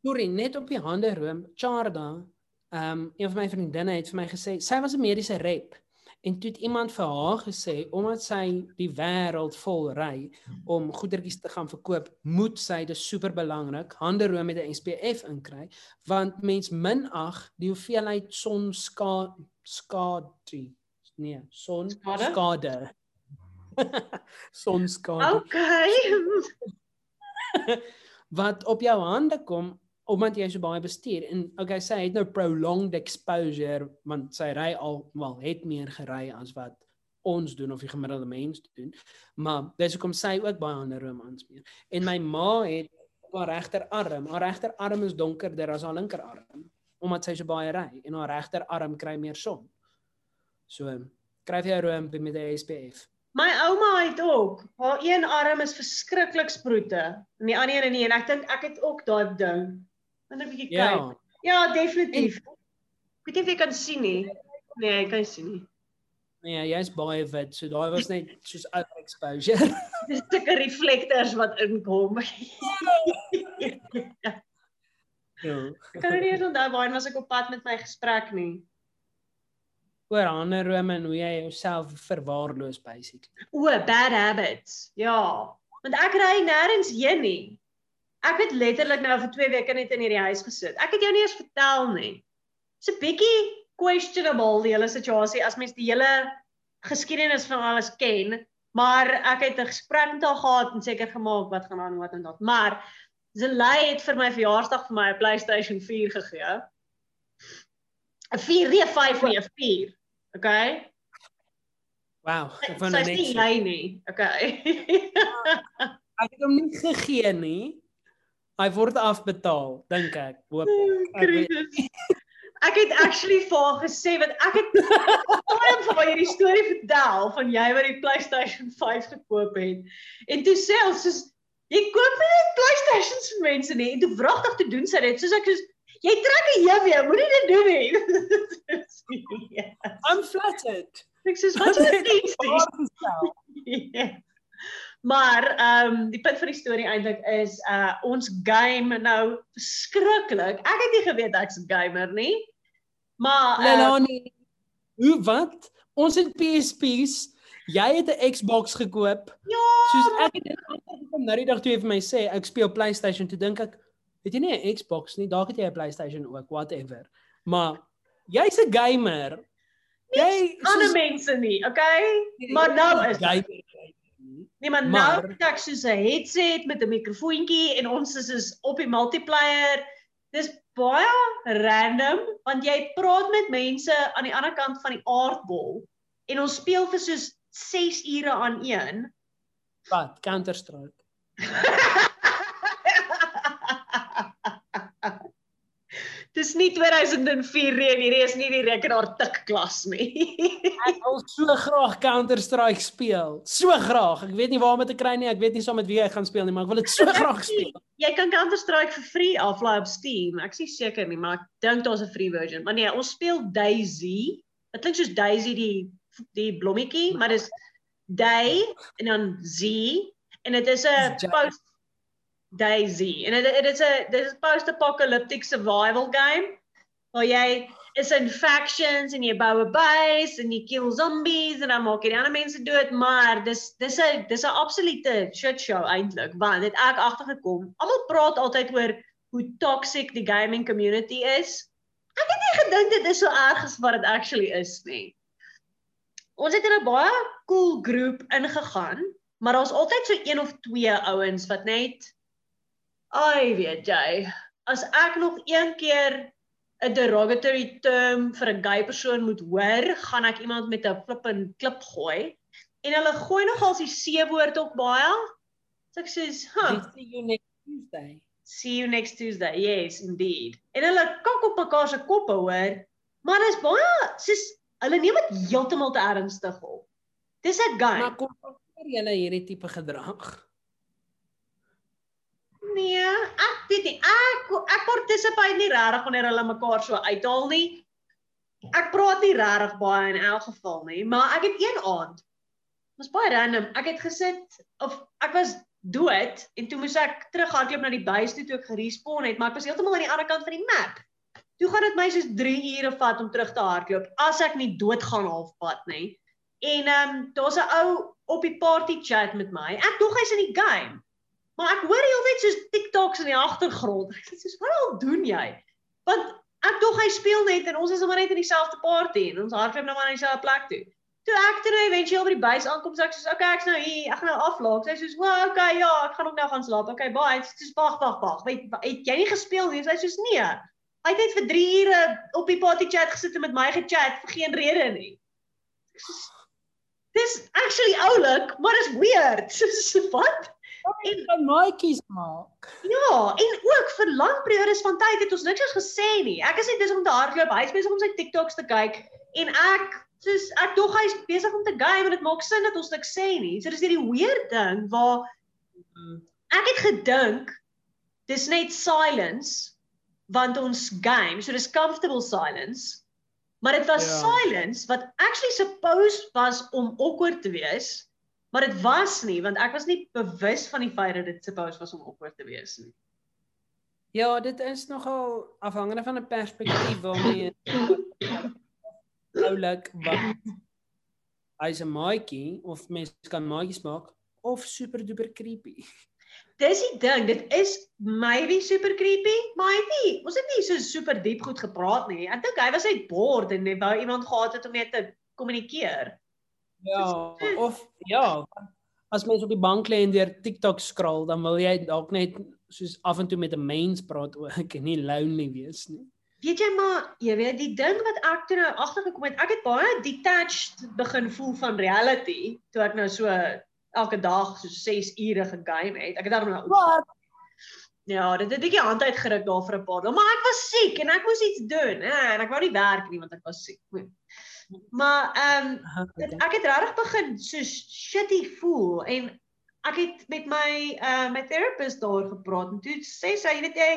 Sorry, net op die hande room, Charda, ehm um, een van my vriendinne het vir my gesê sy was 'n mediese rep En toe het iemand vir haar gesê omdat sy die wêreld vol ry om goedertjies te gaan verkoop, moet sy dit super belangrik hande room met 'n SPF inkry want mens minag die hoeveelheid sonska skade nee, son Skade? skade. sonskade Okay. wat op jou hande kom omdat jy so baie bestuur en okay sy het nou prolonged exposure want sy ry al wel het meer gery as wat ons doen of die gemiddelde mens doen maar dis hoekom sy ook baie ander romans meer en my ma het haar regterarm haar regterarm is donkerder as haar linkerarm omdat sy so baie ry en haar regterarm kry meer son. So kry jy 'n rompie met 'n SPF My ouma het ook. Haar een arm is verskriklik sproete en die ander een nie en ek dink ek het ook daai ding. 'n bietjie kyk. ja Ja, definitief. Ek weet nie of jy kan sien nie. Nee, ek kan sien nie. nee jy's baie wit so daai was net soos overexposure Dis sulke reflektors wat inkom. ja Ek kan nie eens onthou waar was ek op pad met my gesprek nie. Oor hande rome en hoe jy jouself verwaarloos basically O, bad habits. Ja, want ek ry nêrens heen nie. Ek het letterlik nou vir 2 weke net in hierdie huis gesit. Ek het jou nie eens vertel nie. Dit's 'n bietjie questionable die hele situasie as mens die hele geskiedenis van alles ken, maar ek het 'n gesprek met haar gehad en seker gemaak wat gaan aan wat en dat. Maar Zelay het vir my verjaarsdag vir my 'n PlayStation 4 gegee. 'n 4, nie 'n 5 nie, 'n 4. Okay? wow ek wou Sy nou net sê, jy nie. Okay. ek het hom nie gegee nie hy word afbetaal dink ek hoop Ek weet- Christus. Ek het actually vir haar gesê want ek het baie vir haar hierdie storie vertel van jy wat die PlayStation 5 gekoop het. En toe sê ons soos jy koop nie PlayStations vir mense nie en toe wragtig te doen sy dit soos ek soos jy trek 'n juwee, moenie dit doen nie. Ja. I'm flattered Ek sê wat jy dink. Gestel. Ja. Maar ehm um, die punt van die storie eintlik is uh ons game nou verskriklik. Ek het nie geweet ek's 'n gamer nie. Maar uh, Lelani hoe wat ons het PSP's jy het 'n Xbox gekoop ja, soos ek het agtergekom nou die dag toe jy vir my sê ek speel PlayStation toe dink ek het jy nie 'n Xbox nie dalk het jy 'n PlayStation ook whatever maar jy's 'n gamer jy ander mense nie, okay? Maar nou is gamer nee, maar, maar- nou het ek soos 'n headset met 'n mikrofoontjie en ons is is op die multiplayer. Dis baie random want jy praat met mense aan die ander kant van die aardbol en ons speel vir soos 6 ure aan een. wat Counter Dis nie 2004 nie, en hierdie is nie die rekenaar tik klas nie. ek wil so graag Counter Strike speel so graag ek weet nie waar om dit te kry nie ek weet nie saam met wie ek gaan speel nie maar ek wil dit so graag speel Jy kan Counter Strike vir free aflaai op Steam. Ek is nie seker nie, maar ek dink daar's 'n free version. Maar nee, ons speel Daisy. Dit klink soos Daisy die die blommetjie, maar dis Day en dan Z en dit is 'n post Daisy. En dit dit is 'n dit is post-apocalyptic survival game waar jy is in factions en jy bou 'n base en jy kill zombies en dan maak jy die ander mense dood, maar dis dis 'n dis 'n absolute shit show eintlik, want dit ek agtergekom. Almal praat altyd oor hoe toxic die gaming community is. Ek het nie gedink dit is so erg as wat dit actually is nie. Ons het in 'n baie cool groep ingegaan, maar daar's altyd so een of twee ouens wat net ai weet jy, as ek nog een keer 'n derogatory term vir 'n gay persoon moet hoor, gaan ek iemand met 'n flippin klip gooi. En hulle gooi nogals die C-woord ook baie. So ek sê, "Huh, see you next Tuesday see you next Tuesday." Yes, indeed. En hulle kak op mekaar se koppe, hoor. Maar dis baie soos hulle neem dit heeltemal te ernstig op. Dis 'n guy. maar kom jy hierdie tipe gedrag Nee, ek weet nie. Ek ek participate nie regtig wanneer hulle mekaar so uithaal nie. Ek praat nie regtig baie in elk geval nie, maar ek het een aand. Was baie random. Ek het gesit of ek was dood en toe moes ek terughardloop na die base toe toe ek gerespawn het, maar ek was heeltemal aan die ander kant van die map. Toe gaan dit my soos 3 ure vat om terug te hardloop as ek nie doodgaan halfpad nie. En ehm um, daar's 'n ou op die party chat met my. Ek dog hy's in die game. Maar ek hoor heeltyd soos TikToks in die agtergrond. Ek sê soos wat al doen jy? Want ek dog hy speel net en ons is maar net in dieselfde party en ons hardloop nou maar na dieselfde plek toe. Toe ek toe nou eventueel by die base aankom, sê ek soos okay, ek's nou hier, ek gaan nou aflaak. Sy sê soos, "Well, okay, ja, ek gaan ook nou gaan slaap. Okay, bye." Sy sê, "Wag, wag, wag. Weet het jy nie gespeel nie?" Sy sê soos, "Nee." Hy het vir 3 ure op die party chat gesit en met my gechat vir geen rede nie. Dis actually oulik, maar is weird. Soos wat? En dan maatjies maak. Ja, en ook vir lang periodes van tyd het ons niks eens gesê nie. Ek is net besig om te hardloop, hy is besig om sy TikToks te kyk en ek soos ek dog hy's besig om te game en dit maak sin dat ons niks sê nie. So dis hierdie weird ding waar ek het gedink dis net silence want ons game, so dis comfortable silence. Maar dit was ja. silence wat actually supposed was om awkward te wees, maar dit was nie want ek was nie bewus van die feit dat dit supposed was om awkward te wees nie. Ja, dit is nogal afhangende van 'n perspektief waarmee oulik wat hy's 'n maatjie of mense kan maatjies maak of super duper creepy. Dis die ding, dit is maybe super creepy, maar nie. Ons het nie so super diep goed gepraat nie. Ek dink hy was net bored en hy wou iemand gehad het om mee te kommunikeer. Ja, of ja, as mens op die bank lê en deur TikTok scroll, dan wil jy dalk net soos af en toe met 'n mens praat ook en nie lonely wees nie. Weet jy maar, jy weet die ding wat ek toe nou agtergekom het, ek het baie detached begin voel van reality toe ek nou so elke dag so 6 ure gegame het. Ek het daarom nou Wat? Ja, dit het 'n bietjie hand uitgeruk daar vir 'n paar dae, maar ek was siek en ek moes iets doen, hè, en ek wou nie werk nie want ek was siek. Maar ehm um, ek het regtig begin so shitty voel en ek het met my uh my therapist daar gepraat en toe sê sy, jy weet jy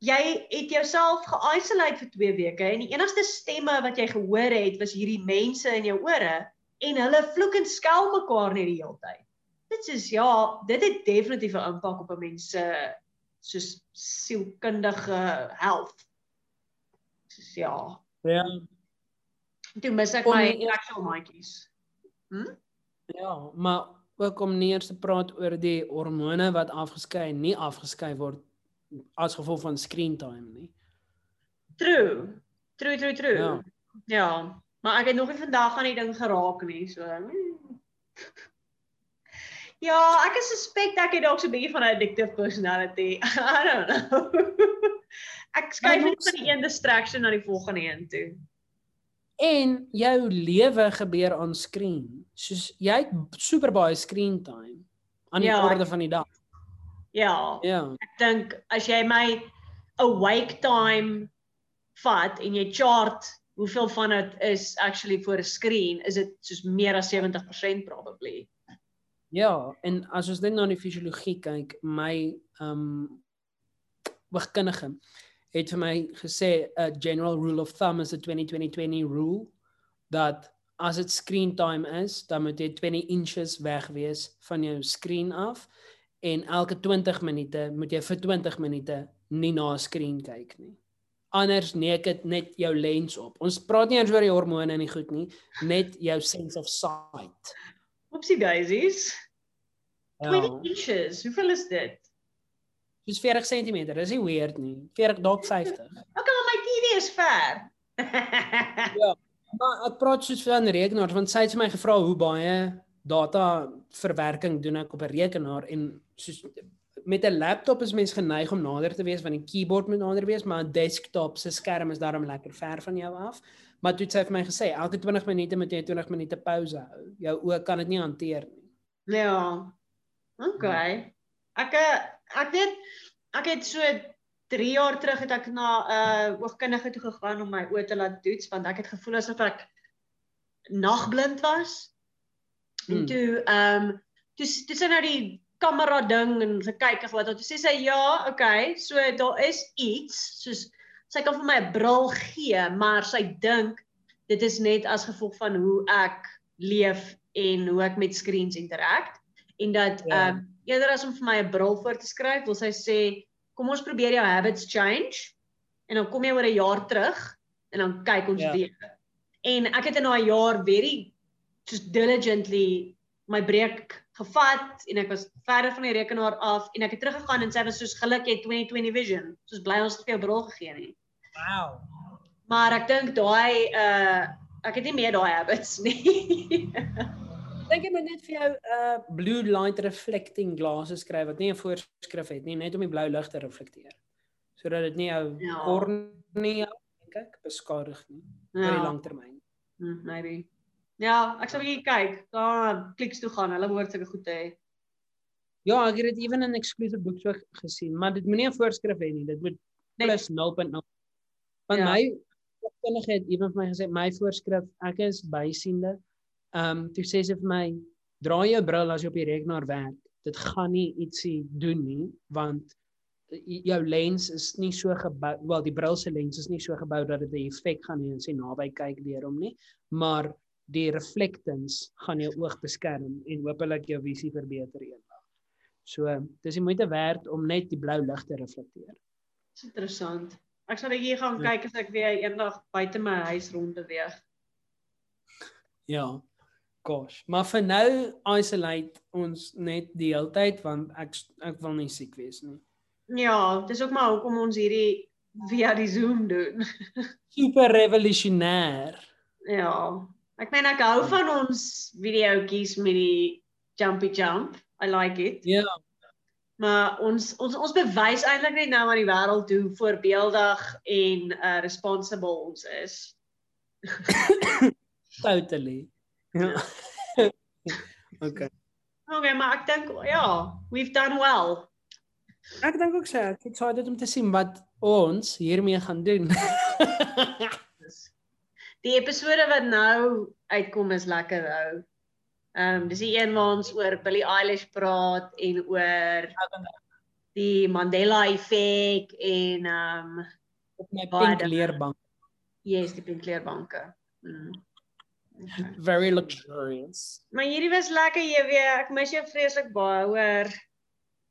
jy het jouself ge-isolate vir 2 weke en die enigste stemme wat jy gehoor het was hierdie mense in jou ore en hulle vloek en skel mekaar net die hele tyd. Dit is ja, dit het definitief 'n impak op 'n mens se soos sielkundige health. Soos ja. Ja. Toe mis ek my actual maatjies. Hm? Ja, maar ook om nie eers te praat oor die hormone wat afgeskei en nie afgeskei word as gevolg van screen time nie. True. True, true, true. Ja. ja. Maar ek het nog nie vandag aan die ding geraak nie, so. Hmm. Ja, ek is suspek ek het dalk so 'n bietjie van 'n addictive personality. I don't know. ek skuif net van die een distraction na die volgende een toe. En jou lewe gebeur on screen. Soos jy het super baie screen time aan die ja, orde van die dag. Ja. Ja. Ek dink as jy my awake time vat en jy chart hoeveel van dit is actually voor 'n skerm, is dit soos meer as 70% probably. Ja, en as ons net na die fisiologie kyk, my ehm um, wigkundige het vir my gesê 'n general rule of thumb is a 20-20-20 rule dat as dit screen time is, dan moet jy 20 inches weg wees van jou skerm af en elke 20 minute moet jy vir 20 minute nie na 'n skerm kyk nie. Anders neek dit net jou lens op. Ons praat nie eers oor die hormone en die goed nie, net jou sense of sight. Oopsie daisies. 20 ja. inches. Hoeveel is dit? Dis 40 cm. Dis nie weird nie. 40 dalk 50. Okay, maar my TV is ver. ja. Maar ek praat soos van rekenaar want sy het my gevra hoe baie data verwerking doen ek op 'n rekenaar en soos met 'n laptop is mens geneig om nader te wees want die keyboard moet nader wees, maar 'n desktop se skerm is daarom lekker ver van jou af. Maar toe het sy vir my gesê elke 20 minute moet jy 20 minute pause hou. Jou oë kan dit nie hanteer nie. Ja. OK. Ek ek het ek het so 3 jaar terug het ek na 'n uh, oogkundige toe gegaan om my oë te laat toets want ek het gevoel asof ek nagblind was. En hmm. toe ehm um, toe toe sy nou die kamera ding en gekyk of wat toe sê sy ja, okay, so daar is iets soos sy kan vir my 'n bril gee, maar sy dink dit is net as gevolg van hoe ek leef en hoe ek met skerms interact en dat ja. ehm ja. um, eerder as om vir my 'n bril voor te skryf, wil sy sê kom ons probeer jou habits change en dan kom jy oor 'n jaar terug en dan kyk ons Ja. weer. En ek het in daai jaar very just diligently my breek gevat en ek was verder van die rekenaar af en ek het teruggegaan en sê was soos geluk jy het 2020 vision. Soos bly ons het vir jou bril gegee nie. Wow. Maar ek dink daai uh ek het nie meer daai habits nie. Dink jy moet net vir jou 'n uh, blue light reflecting glasses kry wat nie 'n voorskrif het nie, net om die blou lig te reflekteer. Sodat dit nie jou Ja. kornea dink ek beskadig nie die Ja. lang termyn. Hmm, maybe. Ja, ek sal 'n bietjie kyk. Daar kliks toe gaan. Hulle behoort sulke goed te hê. Ja, ek het dit ewen in exclusive boek so gesien, maar dit moenie 'n voorskrif hê nie. Dit moet Nee. plus 0.0. Want Ja. my kundige het ewen vir my gesê my voorskrif, ek is bysiende. Ehm um, toe sê sy vir my, dra jou bril as jy op die rekenaar werk. Dit gaan nie ietsie doen nie, want j- jou lens is nie so gebou, wel die bril se lens is nie so gebou dat dit 'n effek gaan hê as jy naby kyk deur hom nie, maar die reflectance gaan jou oog beskerm en hopelik jou visie verbeter eendag. So, dis die moeite werd om net die blou lig te reflekteer. Dis interessant. Ek sal bietjie gaan Ja. kyk as ek weer eendag buite my huis rond beweeg. Ja. Gosh, maar vir nou isolate ons net die hele tyd want ek ek wil nie siek wees nie. Ja, dis ook maar hoekom ons hierdie via die Zoom doen. Super revolutionêr. Ja. Ek meen ek hou van ons videoetjies met die jumpy jump. I like it. Ja, Maar ons ons ons bewys eintlik net nou aan die wêreld hoe voorbeeldig en uh responsible ons is. totally. Ja. okay. Okay, maar ek dink ja, we've done well. Ek dink ook so. Ek is excited om te sien wat ons hiermee gaan doen. Die episode wat nou uitkom is lekker ou. Ehm um, dis die een waar ons oor Billie Eilish praat en oor die Mandela effek en ehm um, op my Baie pink dankie. leerbank. yes, die pinkleerbanke. Mm. Very luxurious. Maar hierdie was lekker jy weer. Ek mis jou vreeslik baie, hoor.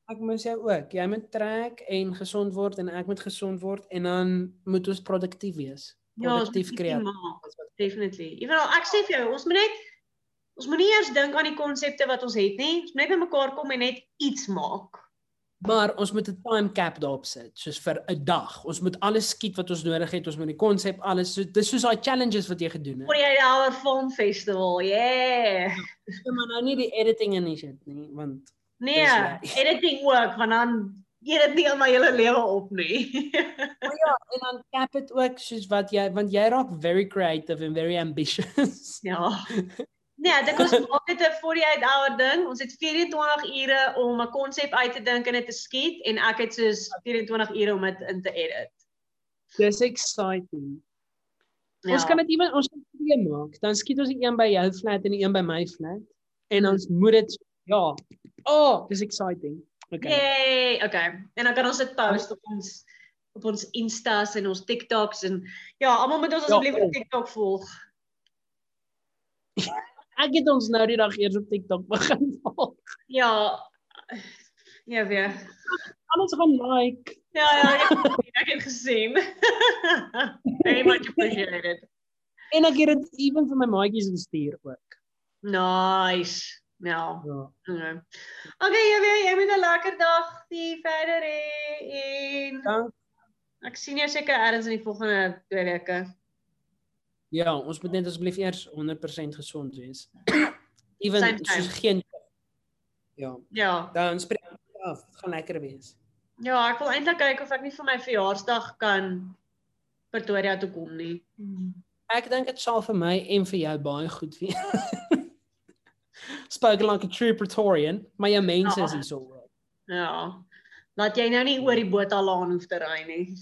Ek mis jou ook. Jy moet trek en gesond word en ek moet gesond word en dan moet ons produktief wees. Ja, Produktief ietsie kreatief. Definitely. Evenal ek sê vir jou, ons moet net ons moet nie eers dink aan die konsepte wat ons het nie. Ons moet net bymekaar kom en net iets maak. Maar ons moet 'n time cap daarop sit, soos vir 'n dag. Ons moet alles skiet wat ons nodig het. Ons moet die konsep alles so dis soos daai challenges wat jy gedoen het. die Hour Film Festival. Yeah. Ja, maar nou nie die editing en shit nie, want Nee, Dis jy. editing ook want dan gee dit nie aan my hele lewe op nie. maar ja, en dan cap dit ook soos wat jy want jy raak very creative and very ambitious. ja. Nee, ek dink ons maak dit 'n 48 hour ding. Ons het 24 ure om 'n konsep uit te dink en dit te skiet en ek het soos 24 ure om dit in te edit. Dis exciting. Ja. Ons kan dit ewen ons kan twee maak. Dan skiet ons een by jou flat en een by my flat. En ons moet dit ja. Oh, dis exciting. Okay. Yay, okay. En dan kan ons dit post op ons op ons Instas en ons TikToks en ja, almal moet ons Ja, asseblief op oh. TikTok volg. Ek het ons nou die dag eers op TikTok begin volg. Ja. Ja, weer. Alles gaan like. Ja, ja, ek het, ek het gesien. Very much appreciated. En ek het dit ewen vir my maatjies gestuur ook. Nice. Ja. Ja. Okay. Okay, jy weer, jy moet 'n lekker dag die verder hê en Dank. ek sien jou seker ergens in die volgende 2 weke. Ja, ons moet net asseblief eers 100% gesond wees. Ewen soos geen Ja, Ja. dan spreek ek af. Dit gaan lekker wees. Ja, ek wil eintlik kyk of ek nie vir my verjaarsdag kan Pretoria toe kom nie. Ek dink dit sal vir my en vir jou baie goed wees. Spoken like a true Pretorian, maar jou mense is Ja. hierso. Ja. Laat jy nou nie oor die Bothalaan hoef te ry nie.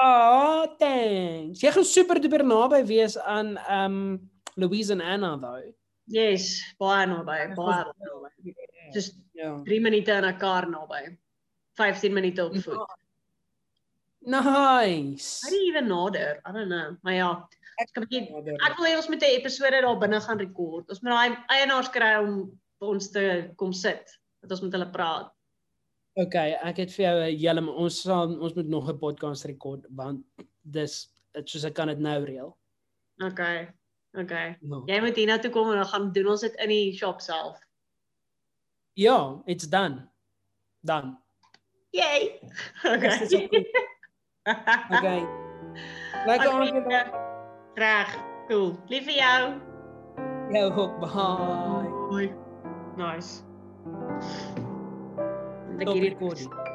Oh, thanks. Jy gaan super duper naby wees aan um Louise en Anna though. Yes, baie naby, baie naby. Just Ja. 3 minute in 'n kar naby. 15 minute op voet. Nice. How do you even nader? I don't know. Maar ja, ek kan bietjie ek wil hê ons moet 'n episode daar binne gaan rekord. Ons moet daai eienaars kry om vir ons te kom sit. Dat ons met hulle praat. Okay, ek het vir jou 'n hele ons sal ons moet nog 'n podcast rekord want dis dit soos ek kan dit nou reël. Okay. Okay. Ja. Jy moet hiernatoe kom en dan gaan doen ons dit in die shop self. Ja, it's done. Done. Yay. Goed. Okay. Lekker Okay, aand. Reg. Cool. Lief vir jou. Jou ook. Bye. Bye. Nice. daquele Sobre.